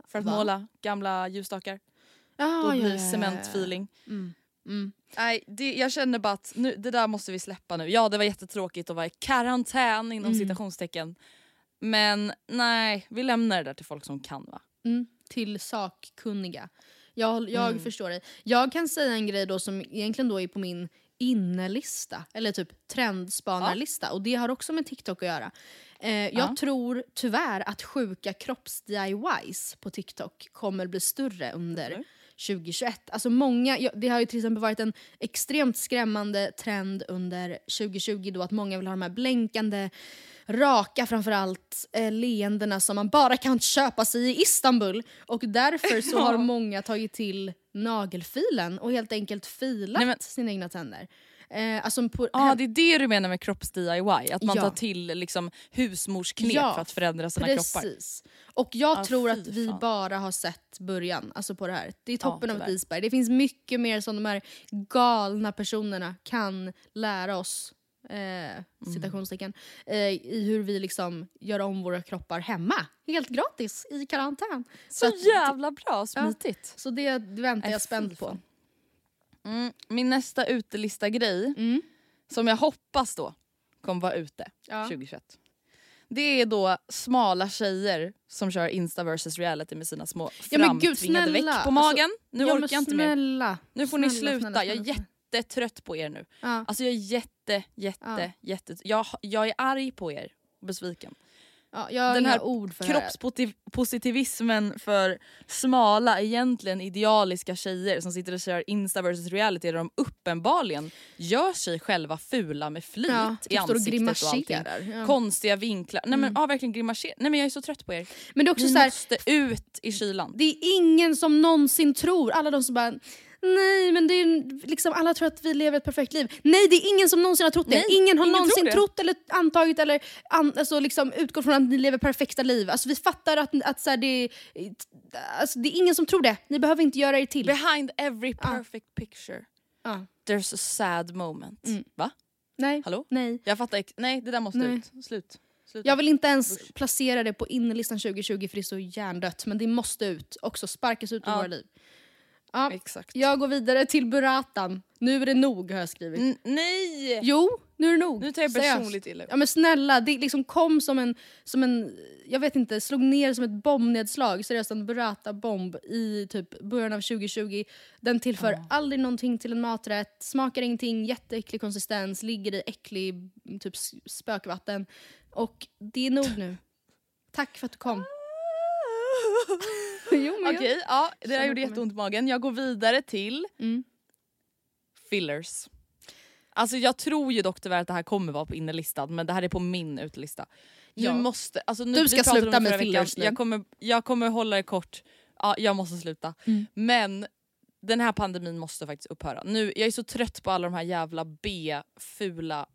För att Va? måla gamla ljusstakar. Ja, Då blir ja, ja. cementfeeling. Mm. Mm. Nej, det, jag känner bara att nu, det där måste vi släppa nu. Ja, det var jättetråkigt att vara i karantän inom Mm. citationstecken. Men nej, vi lämnar det där till folk som kan va? Mm. Till sakkunniga. Jag, jag Mm. förstår dig. Jag kan säga en grej då som egentligen då är på min innelista, eller typ trendspanarlista. Och det har också med TikTok att göra. Eh, jag Ja. tror tyvärr att sjuka kropps-DIYs på TikTok kommer bli större under Okej. 2021. Alltså många, det har ju till exempel varit en extremt skrämmande trend under 2020 då att många vill ha de här blänkande, raka framförallt eh, leendena som man bara kan köpa sig i Istanbul. Och därför så har många tagit till nagelfilen och helt enkelt filat Nej, men- sina egna tänder. Eh, alltså på, Ja, ah, det är det du menar med kropps-DIY? Att man Ja. tar till liksom, husmorsknep Ja, för att förändra sina kroppar? Precis. Och jag Ja, tror att vi fan. bara har sett början alltså på det här. Det är toppen av ett isberg. Det finns mycket mer som de här galna personerna kan lära oss Mm. eh, citationstecken, eh, i hur vi liksom gör om våra kroppar hemma. Helt gratis i karantän. Så att- jävla bra, smidigt. Så det väntar jag spänt på. Mm, min nästa utelista-grej, Mm. som jag hoppas då kommer vara ute Ja. 2021. Det är då smala tjejer som kör Insta versus reality med sina små Ja, gud, framtvingade snälla. veck på Alltså, magen. nu ja, orkar jag inte mer. Nu får ni Snälla, sluta. snälla, jag är jättetrött på er nu. Ja. Alltså jag är jätte, jätte, Ja. jätte... Jag, jag är arg på er och besviken. Ja, jag Den här ord för. Kroppspositivismen för smala, egentligen idealiska tjejer som sitter och kör Insta versus reality där de uppenbarligen gör sig själva fula med flit Ja, i typ står och ansiktet och allting. grimaserar. Ja. Konstiga vinklar. Nej men Mm. ja, verkligen grimaser. Nej men jag är så trött på er. Men det är också Ni så här, måste ut i kylan. Det är ingen som någonsin tror, alla de som bara Nej men det är liksom, alla tror att vi lever ett perfekt liv. Nej det är ingen som någonsin har trott det. Nej, ingen har ingen någonsin tror trott eller antagit eller an, alltså, liksom, utgått från att ni lever perfekta liv. Alltså, vi fattar att, att så här, det, är, alltså, det är ingen som tror det. Ni behöver inte göra er till. Behind every perfect picture Ja. there's a sad moment. Mm. Va? Nej. Hallå? Nej. Jag fattar Nej det där måste Nej. ut. Slut. Sluta. Jag vill inte ens Usch. placera det på innerlistan 2020 för det är så hjärndött. Men det måste ut. Också sparkas ut ur Ja. våra liv. Ja, Exakt. jag går vidare till Buratan. Nu är det nog har jag skrivit. N- nej! Jo, nu är det nog. Nu tar jag personligt illa. Ja men snälla, det liksom kom som en, som en, jag vet inte, slog ner som ett bombnedslag. Seriöst en Burrata-bomb i typ början av 2020. Den tillför aldrig någonting till en maträtt, smakar ingenting, jätteäcklig konsistens, ligger i äcklig typ spökvatten. Och det är nog nu. Tack för att du kom. jo, men jag- Okej, ja, det där gjorde jätteont i magen. Jag går vidare till Mm. fillers. Alltså jag tror ju dock tyvärr att det här kommer vara på innerlistan men det här är på min utelista. Ja. Nu måste, alltså nu, Du ska sluta med fillers nu. Jag kommer, jag kommer hålla det kort. Ja, jag måste sluta. Mm. Men den här pandemin måste faktiskt upphöra. Nu, jag är så trött på alla de här jävla B-fula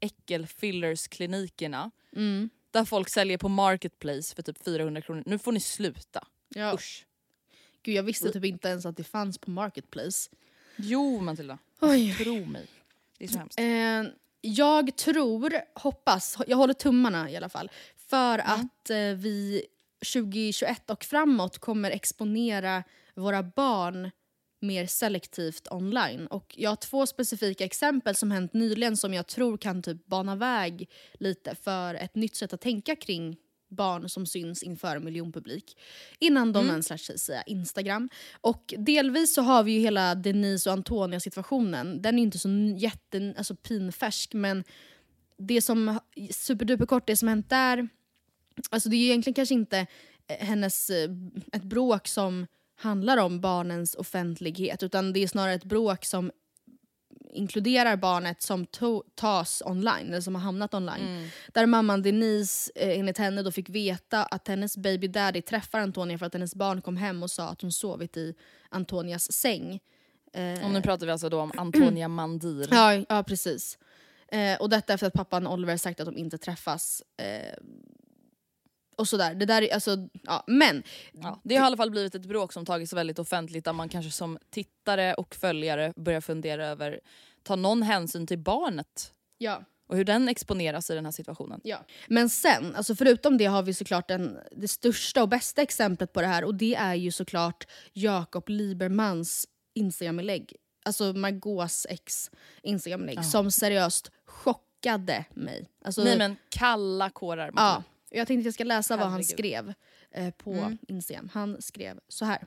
äckelfillers-klinikerna Mm. där folk säljer på marketplace för typ 400 kronor. Nu får ni sluta. Ja. Usch. Gud jag visste typ inte ens att det fanns på Marketplace. Jo Matilda, Oj. tro mig. Det är så hemskt. Eh, jag tror, hoppas, jag håller tummarna i alla fall, för att eh, vi 2021 och framåt kommer exponera våra barn mer selektivt online. Och jag har två specifika exempel som hänt nyligen som jag tror kan typ bana väg lite för ett nytt sätt att tänka kring barn som syns inför en miljonpublik innan de ens lärt sig säga Instagram. Och delvis så har vi ju hela Denise och Antonia situationen. Den är inte så jätte, alltså pinfärsk men det som, superduper kort, det som hänt där, alltså det är ju egentligen kanske inte eh, hennes, eh, ett bråk som handlar om barnens offentlighet utan det är snarare ett bråk som inkluderar barnet som to- tas online, eller som har hamnat online. Där mamman Denise eh, enligt henne då fick veta att hennes baby daddy träffar Antonia för att hennes barn kom hem och sa att hon sovit i Antonias säng. Eh, Och nu pratar vi alltså då om Antonia Mandir. Ja, ja precis. Eh, och detta efter att pappan Oliver sagt att de inte träffas. Eh, och sådär. Det där är, alltså, ja, men Ja, det har i alla fall blivit ett bråk som tagits väldigt offentligt där man kanske som tittare och följare börjar fundera över, tar någon hänsyn till barnet ja. och hur den exponeras i den här situationen? Ja. Men sen, alltså förutom det har vi såklart den, det största och bästa exemplet på det här och det är ju såklart Jakob Libermans Instagram-inlägg. Alltså Margaux ex Instagram-inlägg som seriöst chockade mig. Alltså, Nej men kalla kårar. Ja, jag tänkte att jag ska läsa vad han Herregud. skrev eh, på Mm. Instagram. Han skrev så här.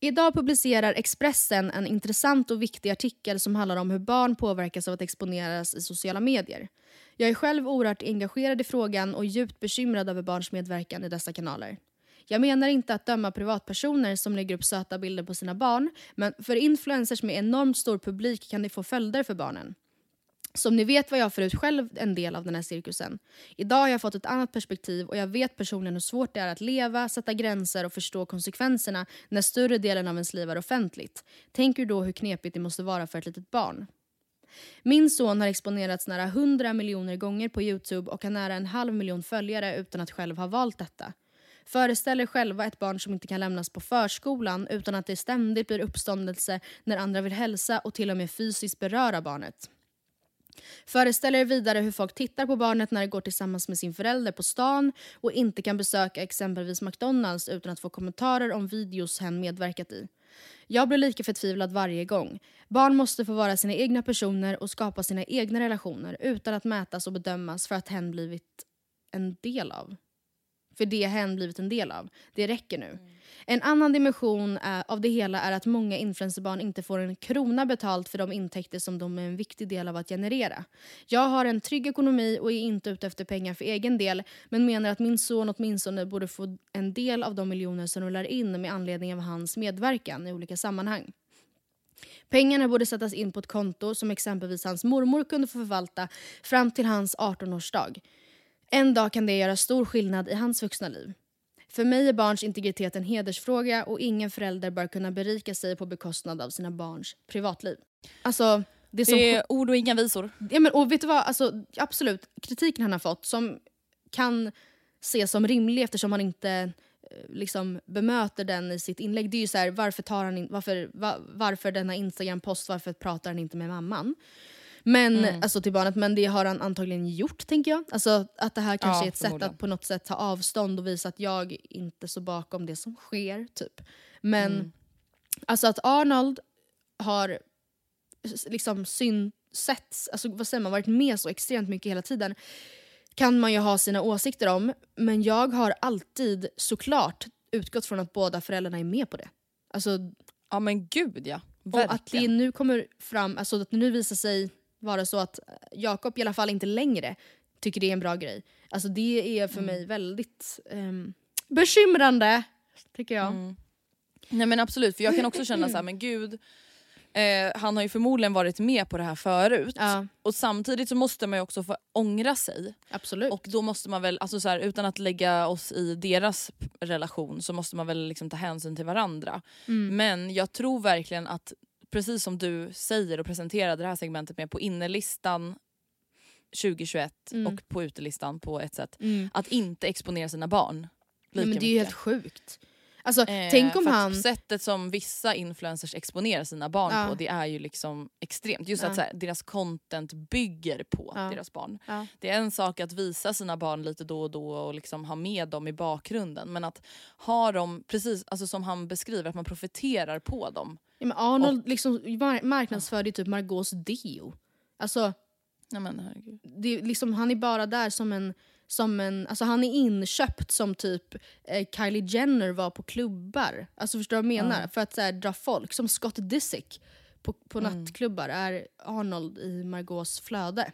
Idag publicerar Expressen en intressant och viktig artikel som handlar om hur barn påverkas av att exponeras i sociala medier. Jag är själv oerhört engagerad i frågan och djupt bekymrad över barns medverkan i dessa kanaler. Jag menar inte att döma privatpersoner som lägger upp söta bilder på sina barn, men för influencers med enormt stor publik kan det få följder för barnen. Som ni vet var jag förut själv en del av den här cirkusen. Idag har jag fått ett annat perspektiv och jag vet personligen hur svårt det är att leva, sätta gränser och förstå konsekvenserna när större delen av ens liv är offentligt. Tänk er då hur knepigt det måste vara för ett litet barn. Min son har exponerats nära 100 miljoner gånger på Youtube och har nära en halv miljon följare utan att själv ha valt detta. Föreställ er själva ett barn som inte kan lämnas på förskolan utan att det ständigt blir uppståndelse när andra vill hälsa och till och med fysiskt beröra barnet. Föreställ er vidare hur folk tittar på barnet när det går tillsammans med sin förälder på stan och inte kan besöka exempelvis McDonalds utan att få kommentarer om videos hen medverkat i. Jag blir lika förtvivlad varje gång. Barn måste få vara sina egna personer och skapa sina egna relationer utan att mätas och bedömas för att hen blivit en del av. För det hen blivit en del av. Det räcker nu. Mm. En annan dimension eh, av det hela är att många influencerbarn inte får en krona betalt för de intäkter som de är en viktig del av att generera. Jag har en trygg ekonomi och är inte ute efter pengar för egen del men menar att min son åtminstone borde få en del av de miljoner som rullar in med anledning av hans medverkan i olika sammanhang. Pengarna borde sättas in på ett konto som exempelvis hans mormor kunde få förvalta fram till hans 18-årsdag. En dag kan det göra stor skillnad i hans vuxna liv. För mig är barns integritet en hedersfråga och ingen förälder bör kunna berika sig på bekostnad av sina barns privatliv. Alltså, det som... Det är ord och inga visor. Ja, men, och vet du vad, alltså, absolut, kritiken han har fått som kan ses som rimlig eftersom han inte eh, liksom bemöter den i sitt inlägg. Det är ju så här, varför, tar han in, varför, va, varför denna Instagram-post, varför pratar han inte med mamman? Men, alltså till barnet, men det har han antagligen gjort tänker jag. Alltså att det här kanske Ja, är ett sätt att på något sätt ta avstånd och visa att jag inte står bakom det som sker. typ. Men alltså att Arnold har liksom synsetts, alltså vad säger man, varit med så extremt mycket hela tiden kan man ju ha sina åsikter om. Men jag har alltid såklart utgått från att båda föräldrarna är med på det. Alltså Ja men gud ja. och att det Verkligen. nu kommer fram, alltså att det nu visar sig vara så att Jakob i alla fall inte längre tycker det är en bra grej. Alltså det är för mig väldigt um, bekymrande, tycker jag. Nej men absolut, för jag kan också känna så här, men gud. Eh, han har ju förmodligen varit med på det här förut. Ja, Och samtidigt så måste man ju också få ångra sig. absolut. Och då måste man väl, alltså så här, utan att lägga oss i deras relation så måste man väl liksom ta hänsyn till varandra. Mm. Men jag tror verkligen att, precis som du säger och presenterade det här segmentet med på innerlistan 2021 Mm. och på utelistan på ett sätt, Mm. att inte exponera sina barn lika Nej, men det är ju helt sjukt. Alltså, Eh, tänk om att han... Sättet som vissa influencers exponerar sina barn Ja. på det är ju liksom extremt. Just Ja. att så här, deras content bygger på Ja. deras barn. Det är en sak att visa sina barn lite då och då och liksom ha med dem i bakgrunden. Men att ha dem, precis alltså som han beskriver, att man profiterar på dem. Ja, Arnold liksom mar- marknadsförde ju typ Margaux deo. Alltså, Nej, men, herregud. det, liksom, han är bara där som en... Som en alltså han är inköpt som typ eh, Kylie Jenner var på klubbar. Alltså förstår du vad jag menar? För att så här, dra folk. Som Scott Disick på, på nattklubbar är Arnold i Margaux flöde.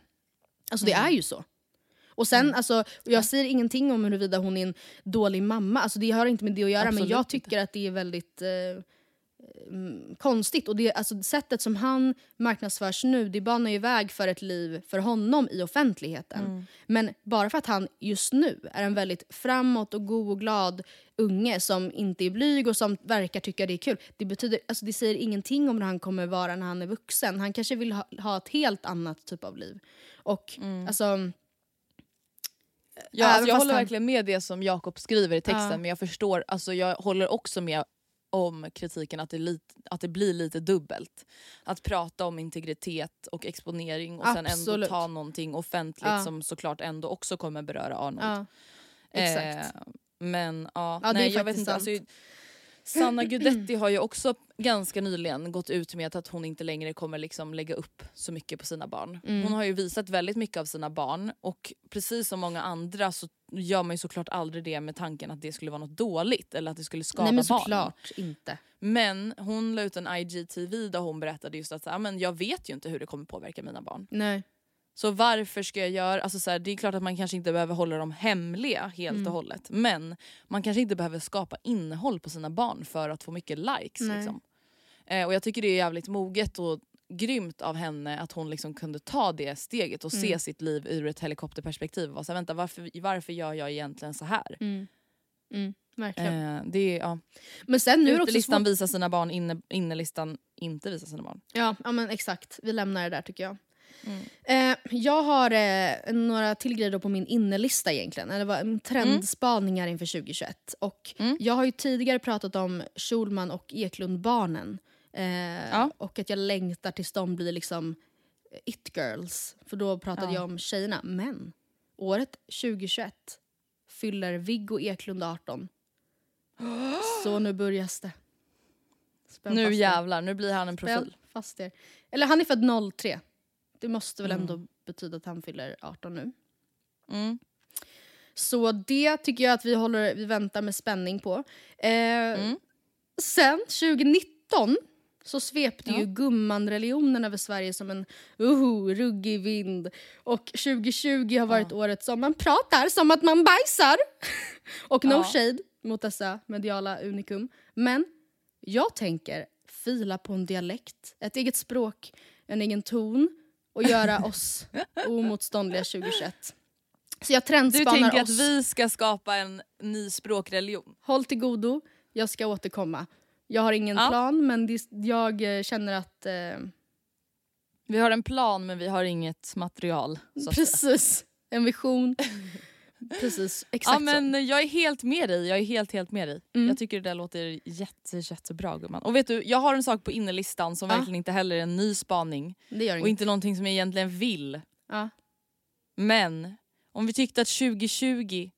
Alltså det är ju så. Och sen, alltså, jag säger ingenting om huruvida hon är en dålig mamma, alltså, det har inte med det att göra men Absolut jag inte. tycker att det är väldigt eh, mm, konstigt. Och det, alltså, sättet som han marknadsförs nu, det banar ju väg för ett liv för honom i offentligheten. Mm. Men bara för att han just nu är en väldigt framåt och god och glad unge som inte är blyg och som verkar tycka det är kul. Det, betyder, alltså, det säger ingenting om hur han kommer vara när han är vuxen. Han kanske vill ha, ha ett helt annat typ av liv. Och alltså... Ja, alltså jag håller han- verkligen med det som Jakob skriver i texten Ja. men jag förstår, alltså jag håller också med om kritiken att det, är lite, att det blir lite dubbelt. Att prata om integritet och exponering och sen ändå Absolut. ta någonting offentligt Ja. som såklart ändå också kommer beröra Arnold. Ja, exakt. Eh, men ja, Ja, nej, jag vet inte. Alltså. Sanna Gudetti har ju också ganska nyligen gått ut med att hon inte längre kommer liksom lägga upp så mycket på sina barn. Mm. Hon har ju visat väldigt mycket av sina barn och precis som många andra så gör man ju såklart aldrig det med tanken att det skulle vara något dåligt eller att det skulle skada Nej men barn. såklart inte. Men hon la ut en IGTV där hon berättade just att så men jag vet ju inte hur det kommer påverka mina barn. Nej. Så varför ska jag göra, alltså så här, det är klart att man kanske inte behöver hålla dem hemliga helt Mm. och hållet. Men man kanske inte behöver skapa innehåll på sina barn för att få mycket likes. Liksom. Eh, och jag tycker det är jävligt moget och grymt av henne att hon liksom kunde ta det steget och se Mm. sitt liv ur ett helikopterperspektiv. Och så här, vänta, varför, varför gör jag egentligen så här? Mm. Mm, verkligen. Eh, det ja. Men sen nu är det också Utelistan svårt. visar sina barn, inne, innelistan inte visar sina barn. Ja, ja men exakt. Vi lämnar det där tycker jag. Mm. Eh, jag har eh, några till grejer på min innelista egentligen. Eller vad- mm, trendspaningar inför 2021. Och Mm. Jag har ju tidigare pratat om Schulman och Eklundbarnen. Eh, Ja. Och att jag längtar tills de blir liksom eh, it-girls. För då pratade Ja. jag om tjejerna. Men året 2021 fyller Viggo Eklund 18. Så nu börjas det. Spänn Nu jävlar, nu blir han en Spänn profil. fast er. Eller han är född 03. Det måste väl Mm. ändå betyda att han fyller 18 nu. Mm. Så det tycker jag att vi, håller, vi väntar med spänning på. Eh, Mm. Sen 2019 så svepte Ja. ju gumman-religionen över Sverige som en uhu, ruggig vind. Och 2020 har varit året som man pratar som att man bajsar. Och no Ja. shade mot dessa mediala unikum. Men jag tänker fila på en dialekt, ett eget språk, en egen ton och göra oss omotståndliga 2021. Så jag Du trendspanar tänker oss. att vi ska skapa en ny språkreligion? Håll till godo, jag ska återkomma. Jag har ingen Ja. plan men det, jag eh, känner att... Eh, Vi har en plan men vi har inget material. Precis, en vision. precis, exakt Ja, men jag är helt med dig. Jag är helt, helt med dig. Mm. Jag tycker det där låter jätte, jättebra gumman. Och vet du, jag har en sak på innerlistan som Ja. verkligen inte heller är en ny spaning. Det gör Och inget. inte någonting som jag egentligen vill. Ja. Men om vi tyckte att 2020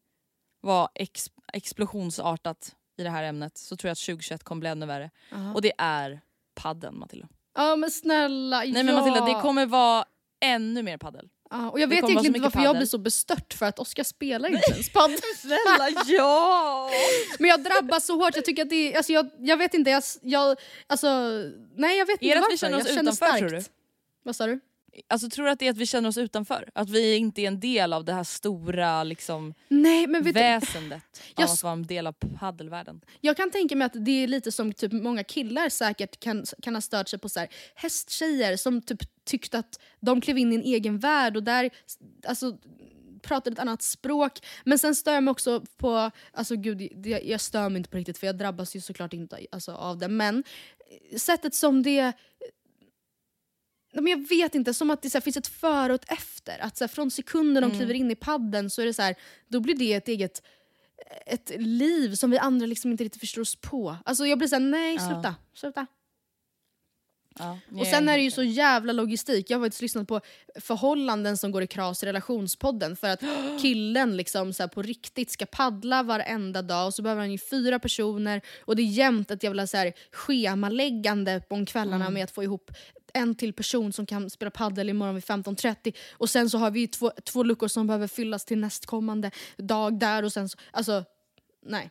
var ex explosionsartat i det här ämnet så tror jag att 2021 kommer bli ännu värre. Aha. Och det är padden Matilda. ja men snälla, Nej men ja. Matilda, det kommer vara ännu mer paddel. Ja, och jag vet egentligen inte varför jag paddel. blir så bestört för att Oskar spelar inte ens padel. Snälla ja! Men jag drabbas så hårt, jag tycker att det är, alltså jag, jag vet inte, jag, jag, alltså, nej jag vet Är inte det att varför. vi känner oss jag utanför, tror du? Vad sa du? Alltså, tror du att det är att vi känner oss utanför? Att vi inte är en del av det här stora liksom, Nej men väsendet av Jag att vara en del av paddelvärlden? Jag kan tänka mig att det är lite som typ många killar säkert kan, kan ha stört sig på så här, hästtjejer som typ tyckte att de klev in i en egen värld och där alltså, pratade ett annat språk. Men sen stör jag mig också på, alltså gud det, jag stör mig inte på riktigt för jag drabbas ju såklart inte alltså, av det. Men sättet som det men jag vet inte, som att det så här, finns ett före och ett efter. Att så här, från sekunden de kliver in i padden så är det så här, då blir det ett eget ett liv som vi andra liksom inte riktigt förstår oss på. Alltså jag blir såhär, nej sluta, sluta. Ja, Och sen är det ju så jävla logistik. Jag har faktiskt lyssnat på förhållanden som går i kras i relationspodden för att killen liksom så på riktigt ska paddla varenda dag och så behöver han ju fyra personer och det är jämt ett jävla så här schemaläggande om kvällarna med att få ihop en till person som kan spela paddel imorgon vid 15.30 och sen så har vi två, två luckor som behöver fyllas till nästkommande dag där och sen så, alltså nej.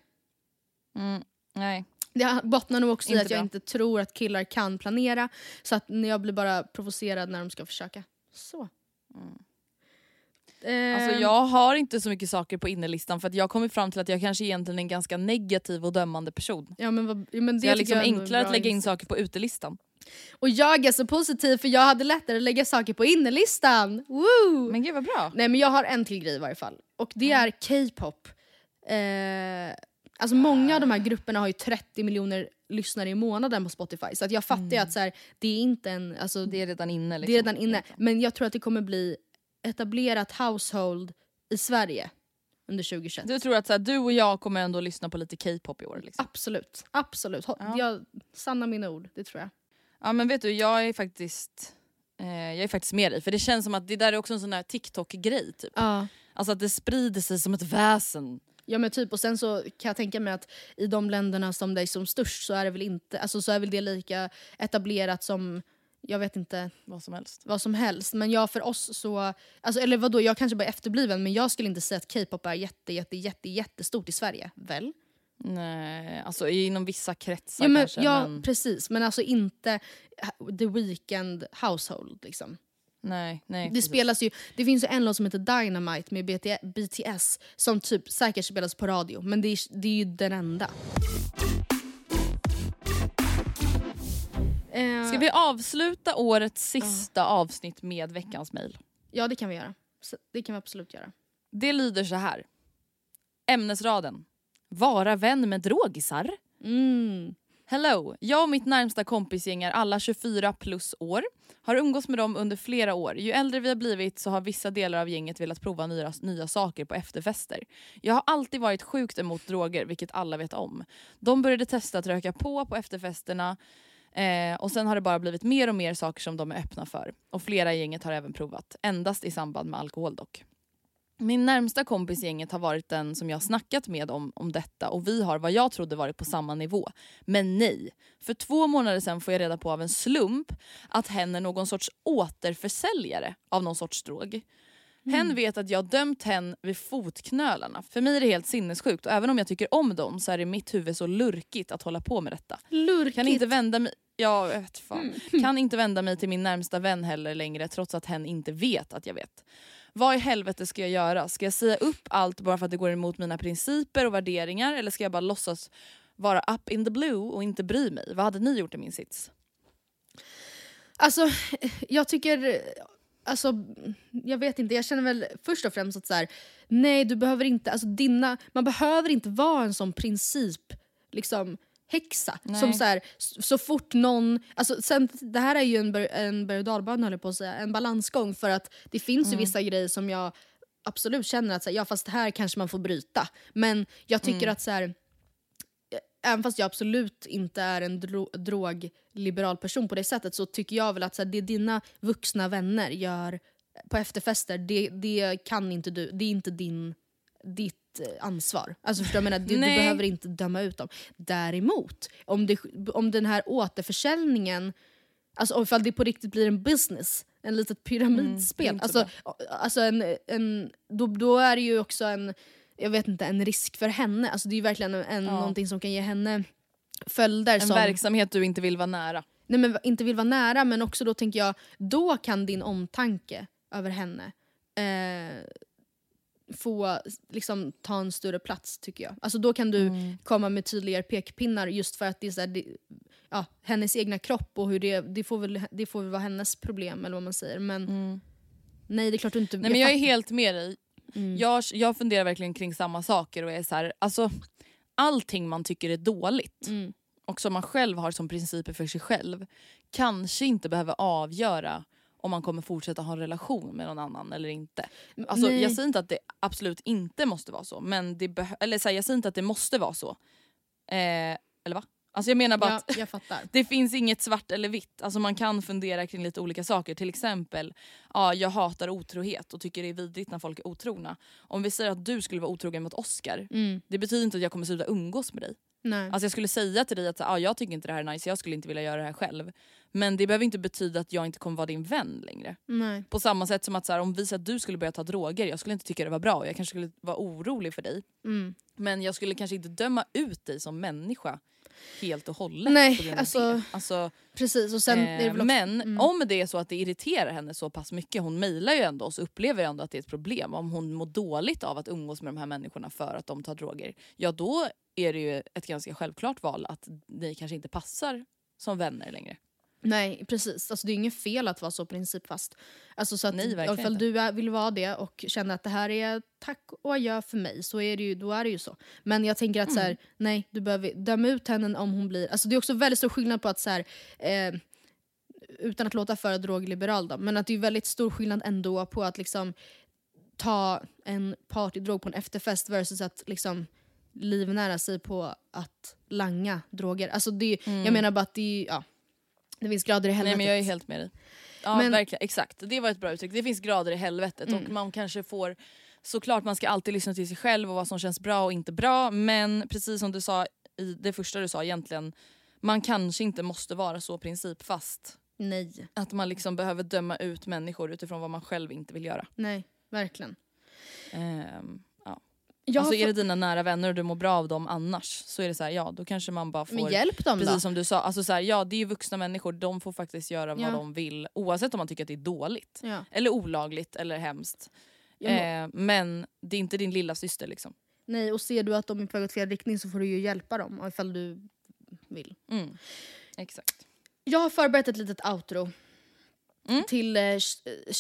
Mm, nej. Det bottnar nog också i Inte att jag bra. inte tror att killar kan planera. Så att jag blir bara provocerad när de ska försöka. Så. Eh, Alltså jag har inte så mycket saker på innerlistan för att jag kommer fram till att jag kanske egentligen är en ganska negativ och dömande person. ja, men vad, ja, men det Så jag är liksom jag enklare att lägga in saker på utelistan. Och jag är så positiv för jag hade lättare att lägga saker på innerlistan. Woo! Men gud vad bra. Nej men jag har en till grej i varje fall. Och det är K-pop. Eh, alltså många av de här grupperna har ju 30 miljoner lyssnare i månaden på Spotify. Så att jag fattar ju att så här, det är inte en... Alltså, Det är redan inne. Liksom. Det är redan inne. Men jag tror att det kommer bli etablerat household i Sverige under 2021. Du tror att så här, du och jag kommer ändå lyssna på lite K-pop i år? Liksom. Absolut. Absolut. Ja. Jag, sanna mina ord, det tror jag. Ja men vet du, jag är faktiskt eh, jag är faktiskt med dig. För det känns som att det där är också en sån här TikTok-grej. Typ. Ja. Alltså att det sprider sig som ett väsen. Ja men typ och sen så kan jag tänka mig att i de länderna som det är som störst så är det väl inte, alltså så är väl det lika etablerat som, jag vet inte Vad som helst. vad som helst. Men jag för oss så, alltså, eller vadå jag kanske bara är efterbliven men jag skulle inte säga att K-pop är jätte jätte jätte jättestort i Sverige, väl? Nej, alltså inom vissa kretsar Ja, men, kanske. ja men, precis, men alltså inte the weekend household liksom. nej, nej, Det precis. spelas ju, det finns ju en låt som heter Dynamite med BT, BTS som typ säkert spelas på radio men det är, det är ju den enda. Avsluta årets sista avsnitt med veckans mejl? Ja det kan vi göra. Det kan vi absolut göra. Det lyder så här. Ämnesraden. Vara vän med drogisar. Mm. Hello! Jag och mitt närmsta kompisgäng är alla 24 plus år. Har umgås med dem under flera år. Ju äldre vi har blivit så har vissa delar av gänget velat prova nya, nya saker på efterfester. Jag har alltid varit sjukt emot droger, vilket alla vet om. De började testa att röka på på efterfesterna eh, och sen har det bara blivit mer och mer saker som de är öppna för. Och flera i gänget har även provat. Endast i samband med alkohol dock. Min närmsta kompis i gänget har varit den som jag snackat med om, om detta och vi har vad jag trodde varit på samma nivå. Men nej. För två månader sen får jag reda på av en slump att hen är någon sorts återförsäljare av någon sorts drog. Hen vet att jag dömt hen vid fotknölarna. För mig är det helt sinnessjukt och även om jag tycker om dem så är det i mitt huvud så lurkigt att hålla på med detta. Lurkigt. Kan inte vända mig... Ja, jag vet fan. Kan inte vända mig till min närmsta vän heller längre trots att hen inte vet att jag vet. Vad i helvete ska jag göra? Ska jag säga upp allt bara för att det går emot mina principer och värderingar eller ska jag bara låtsas vara up in the blue och inte bry mig? Vad hade ni gjort i min sits? Alltså jag tycker, alltså jag vet inte, jag känner väl först och främst att så här, nej du behöver inte, alltså dina, man behöver inte vara en sån princip liksom häxa. Nej. Som så, här, s- så fort någon, alltså sen, det här är ju en, en berg och dalbana höll på att säga, en balansgång för att det finns ju vissa grejer som jag absolut känner att så här, ja fast här kanske man får bryta. Men jag tycker att så här, även fast jag absolut inte är en dro drogliberal person på det sättet så tycker jag väl att så här, det dina vuxna vänner gör på efterfester, det, det kan inte du, det är inte din, ditt eh, ansvar. Alltså förstår jag menar, du, du behöver inte döma ut dem. Däremot, om, det, om den här återförsäljningen, alltså ifall det på riktigt blir en business, en litet pyramidspel, Mm, inte så alltså, alltså en, en, då, då är det ju också en jag vet inte, en risk för henne. Alltså det är verkligen en, Ja. någonting som kan ge henne följder En som... verksamhet du inte vill vara nära. nej men inte vill vara nära men också då tänker jag, då kan din omtanke över henne eh, få liksom, ta en större plats tycker jag. Alltså då kan du Mm. komma med tydligare pekpinnar just för att det är så här, det, ja, hennes egna kropp och hur det, det, får väl, det får väl vara hennes problem eller vad man säger. Men nej det är klart du inte... Mm. Nej, men jag är helt med dig. Mm. Jag, jag funderar verkligen kring samma saker och är så här, alltså, allting man tycker är dåligt Mm. och som man själv har som principer för sig själv kanske inte behöver avgöra om man kommer fortsätta ha en relation med någon annan eller inte. Alltså, Nej. jag säger inte att det absolut inte måste vara så, men det eller så här, jag säger inte att det måste vara så. Eh, eller va? Alltså jag menar bara Ja, att jag fattar. det finns inget svart eller vitt. Alltså man kan fundera kring lite olika saker. Till exempel, ja, jag hatar otrohet och tycker det är vidrigt när folk är otrogna. Om vi säger att du skulle vara otrogen mot Oscar, Mm. det betyder inte att jag kommer sluta umgås med dig. Nej. Alltså jag skulle säga till dig att ja, jag tycker inte det här är nice, jag skulle inte vilja göra det här själv. Men det behöver inte betyda att jag inte kommer vara din vän längre. Nej. På samma sätt som att så här, om vi säger att du skulle börja ta droger, jag skulle inte tycka det var bra. Jag kanske skulle vara orolig för dig. Mm. Men jag skulle kanske inte döma ut dig som människa helt och hållet. Nej, alltså, alltså Precis, och sen är det Eh, också, men mm. om det är så att det irriterar henne så pass mycket, hon mejlar ju ändå oss och upplever ändå att det är ett problem. Om hon mår dåligt av att umgås med de här människorna för att de tar droger, ja då är det ju ett ganska självklart val att ni kanske inte passar som vänner längre. Nej precis, alltså, det är inget fel att vara så principfast. Alltså, så att, Nej, verkligen ifall du är, vill vara det och känner att det här är tack och adjö för mig, så är det ju, då är det ju så. Men jag tänker att så Mm. här, nej, du behöver döma ut henne om hon blir... Alltså, det är också väldigt stor skillnad på att så här, eh, utan att låta för drogliberal då, men att det är väldigt stor skillnad ändå på att liksom ta en partydrog på en efterfest versus att liksom livnära sig på att langa droger. Alltså det, Jag menar bara att det, är- ja, det finns grader i Mm. Nej helvetet. men jag är helt med dig. Ja Men- verkligen, exakt. Det var ett bra uttryck. Det finns grader i helvetet Mm. och man kanske får Såklart man ska alltid lyssna till sig själv och vad som känns bra och inte bra men precis som du sa i det första du sa egentligen man kanske inte måste vara så principfast. Nej, Att man liksom behöver döma ut människor utifrån vad man själv inte vill göra. nej, verkligen. Ja. Jag alltså är det dina nära vänner och du mår bra av dem annars så är det så här, ja då kanske man bara får Men hjälp dem Precis då. som du sa, alltså så här, ja det är ju vuxna människor, de får faktiskt göra Ja. vad de vill oavsett om man tycker att det är dåligt. Ja. Eller olagligt eller hemskt. Eh, men det är inte din lilla syster liksom. Nej, och ser du att de är på väg åt fel riktning så får du ju hjälpa dem ifall du vill. Mm. Exakt. Jag har förberett ett litet outro Mm. till eh,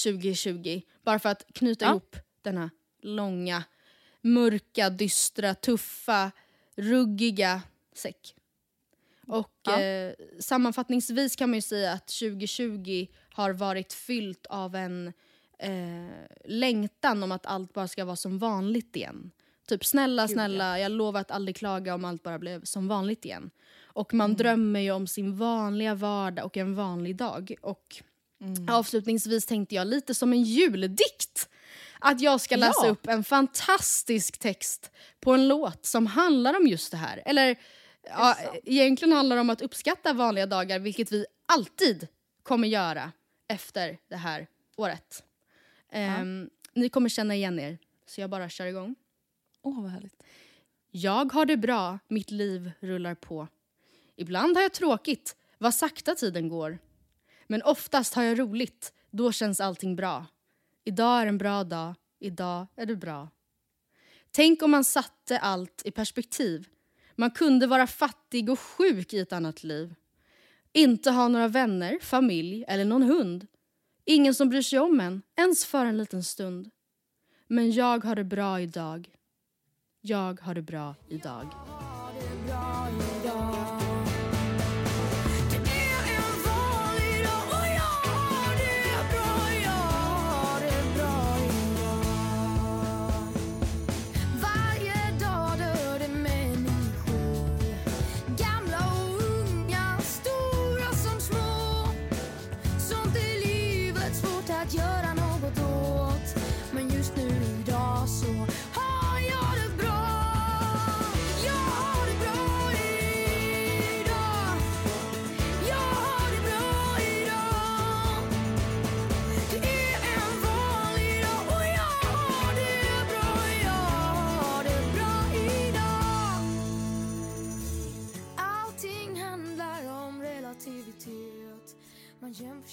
2020. Bara för att knyta Ja. ihop denna långa, mörka, dystra, tuffa, ruggiga säck. Och Ja. eh, sammanfattningsvis kan man ju säga att 2020 har varit fyllt av en eh, längtan om att allt bara ska vara som vanligt igen. Typ snälla, snälla, jag lovar att aldrig klaga om allt bara blev som vanligt igen. Och man Mm. drömmer ju om sin vanliga vardag och en vanlig dag. Och Mm. avslutningsvis tänkte jag lite som en juldikt att jag ska läsa Ja. upp en fantastisk text på en låt som handlar om just det här. Eller ja, egentligen handlar det om att uppskatta vanliga dagar, vilket vi alltid kommer göra efter det här året. Ehm, Ni kommer känna igen er, så jag bara kör igång. Åh vad härligt. Jag har det bra, mitt liv rullar på. Ibland har jag tråkigt, vad sakta tiden går. Men oftast har jag roligt, då känns allting bra. Idag är en bra dag, idag är det bra. Tänk om man satte allt i perspektiv. Man kunde vara fattig och sjuk i ett annat liv. Inte ha några vänner, familj eller någon hund. Ingen som bryr sig om en, ens för en liten stund. Men jag har det bra idag. Jag har det bra idag.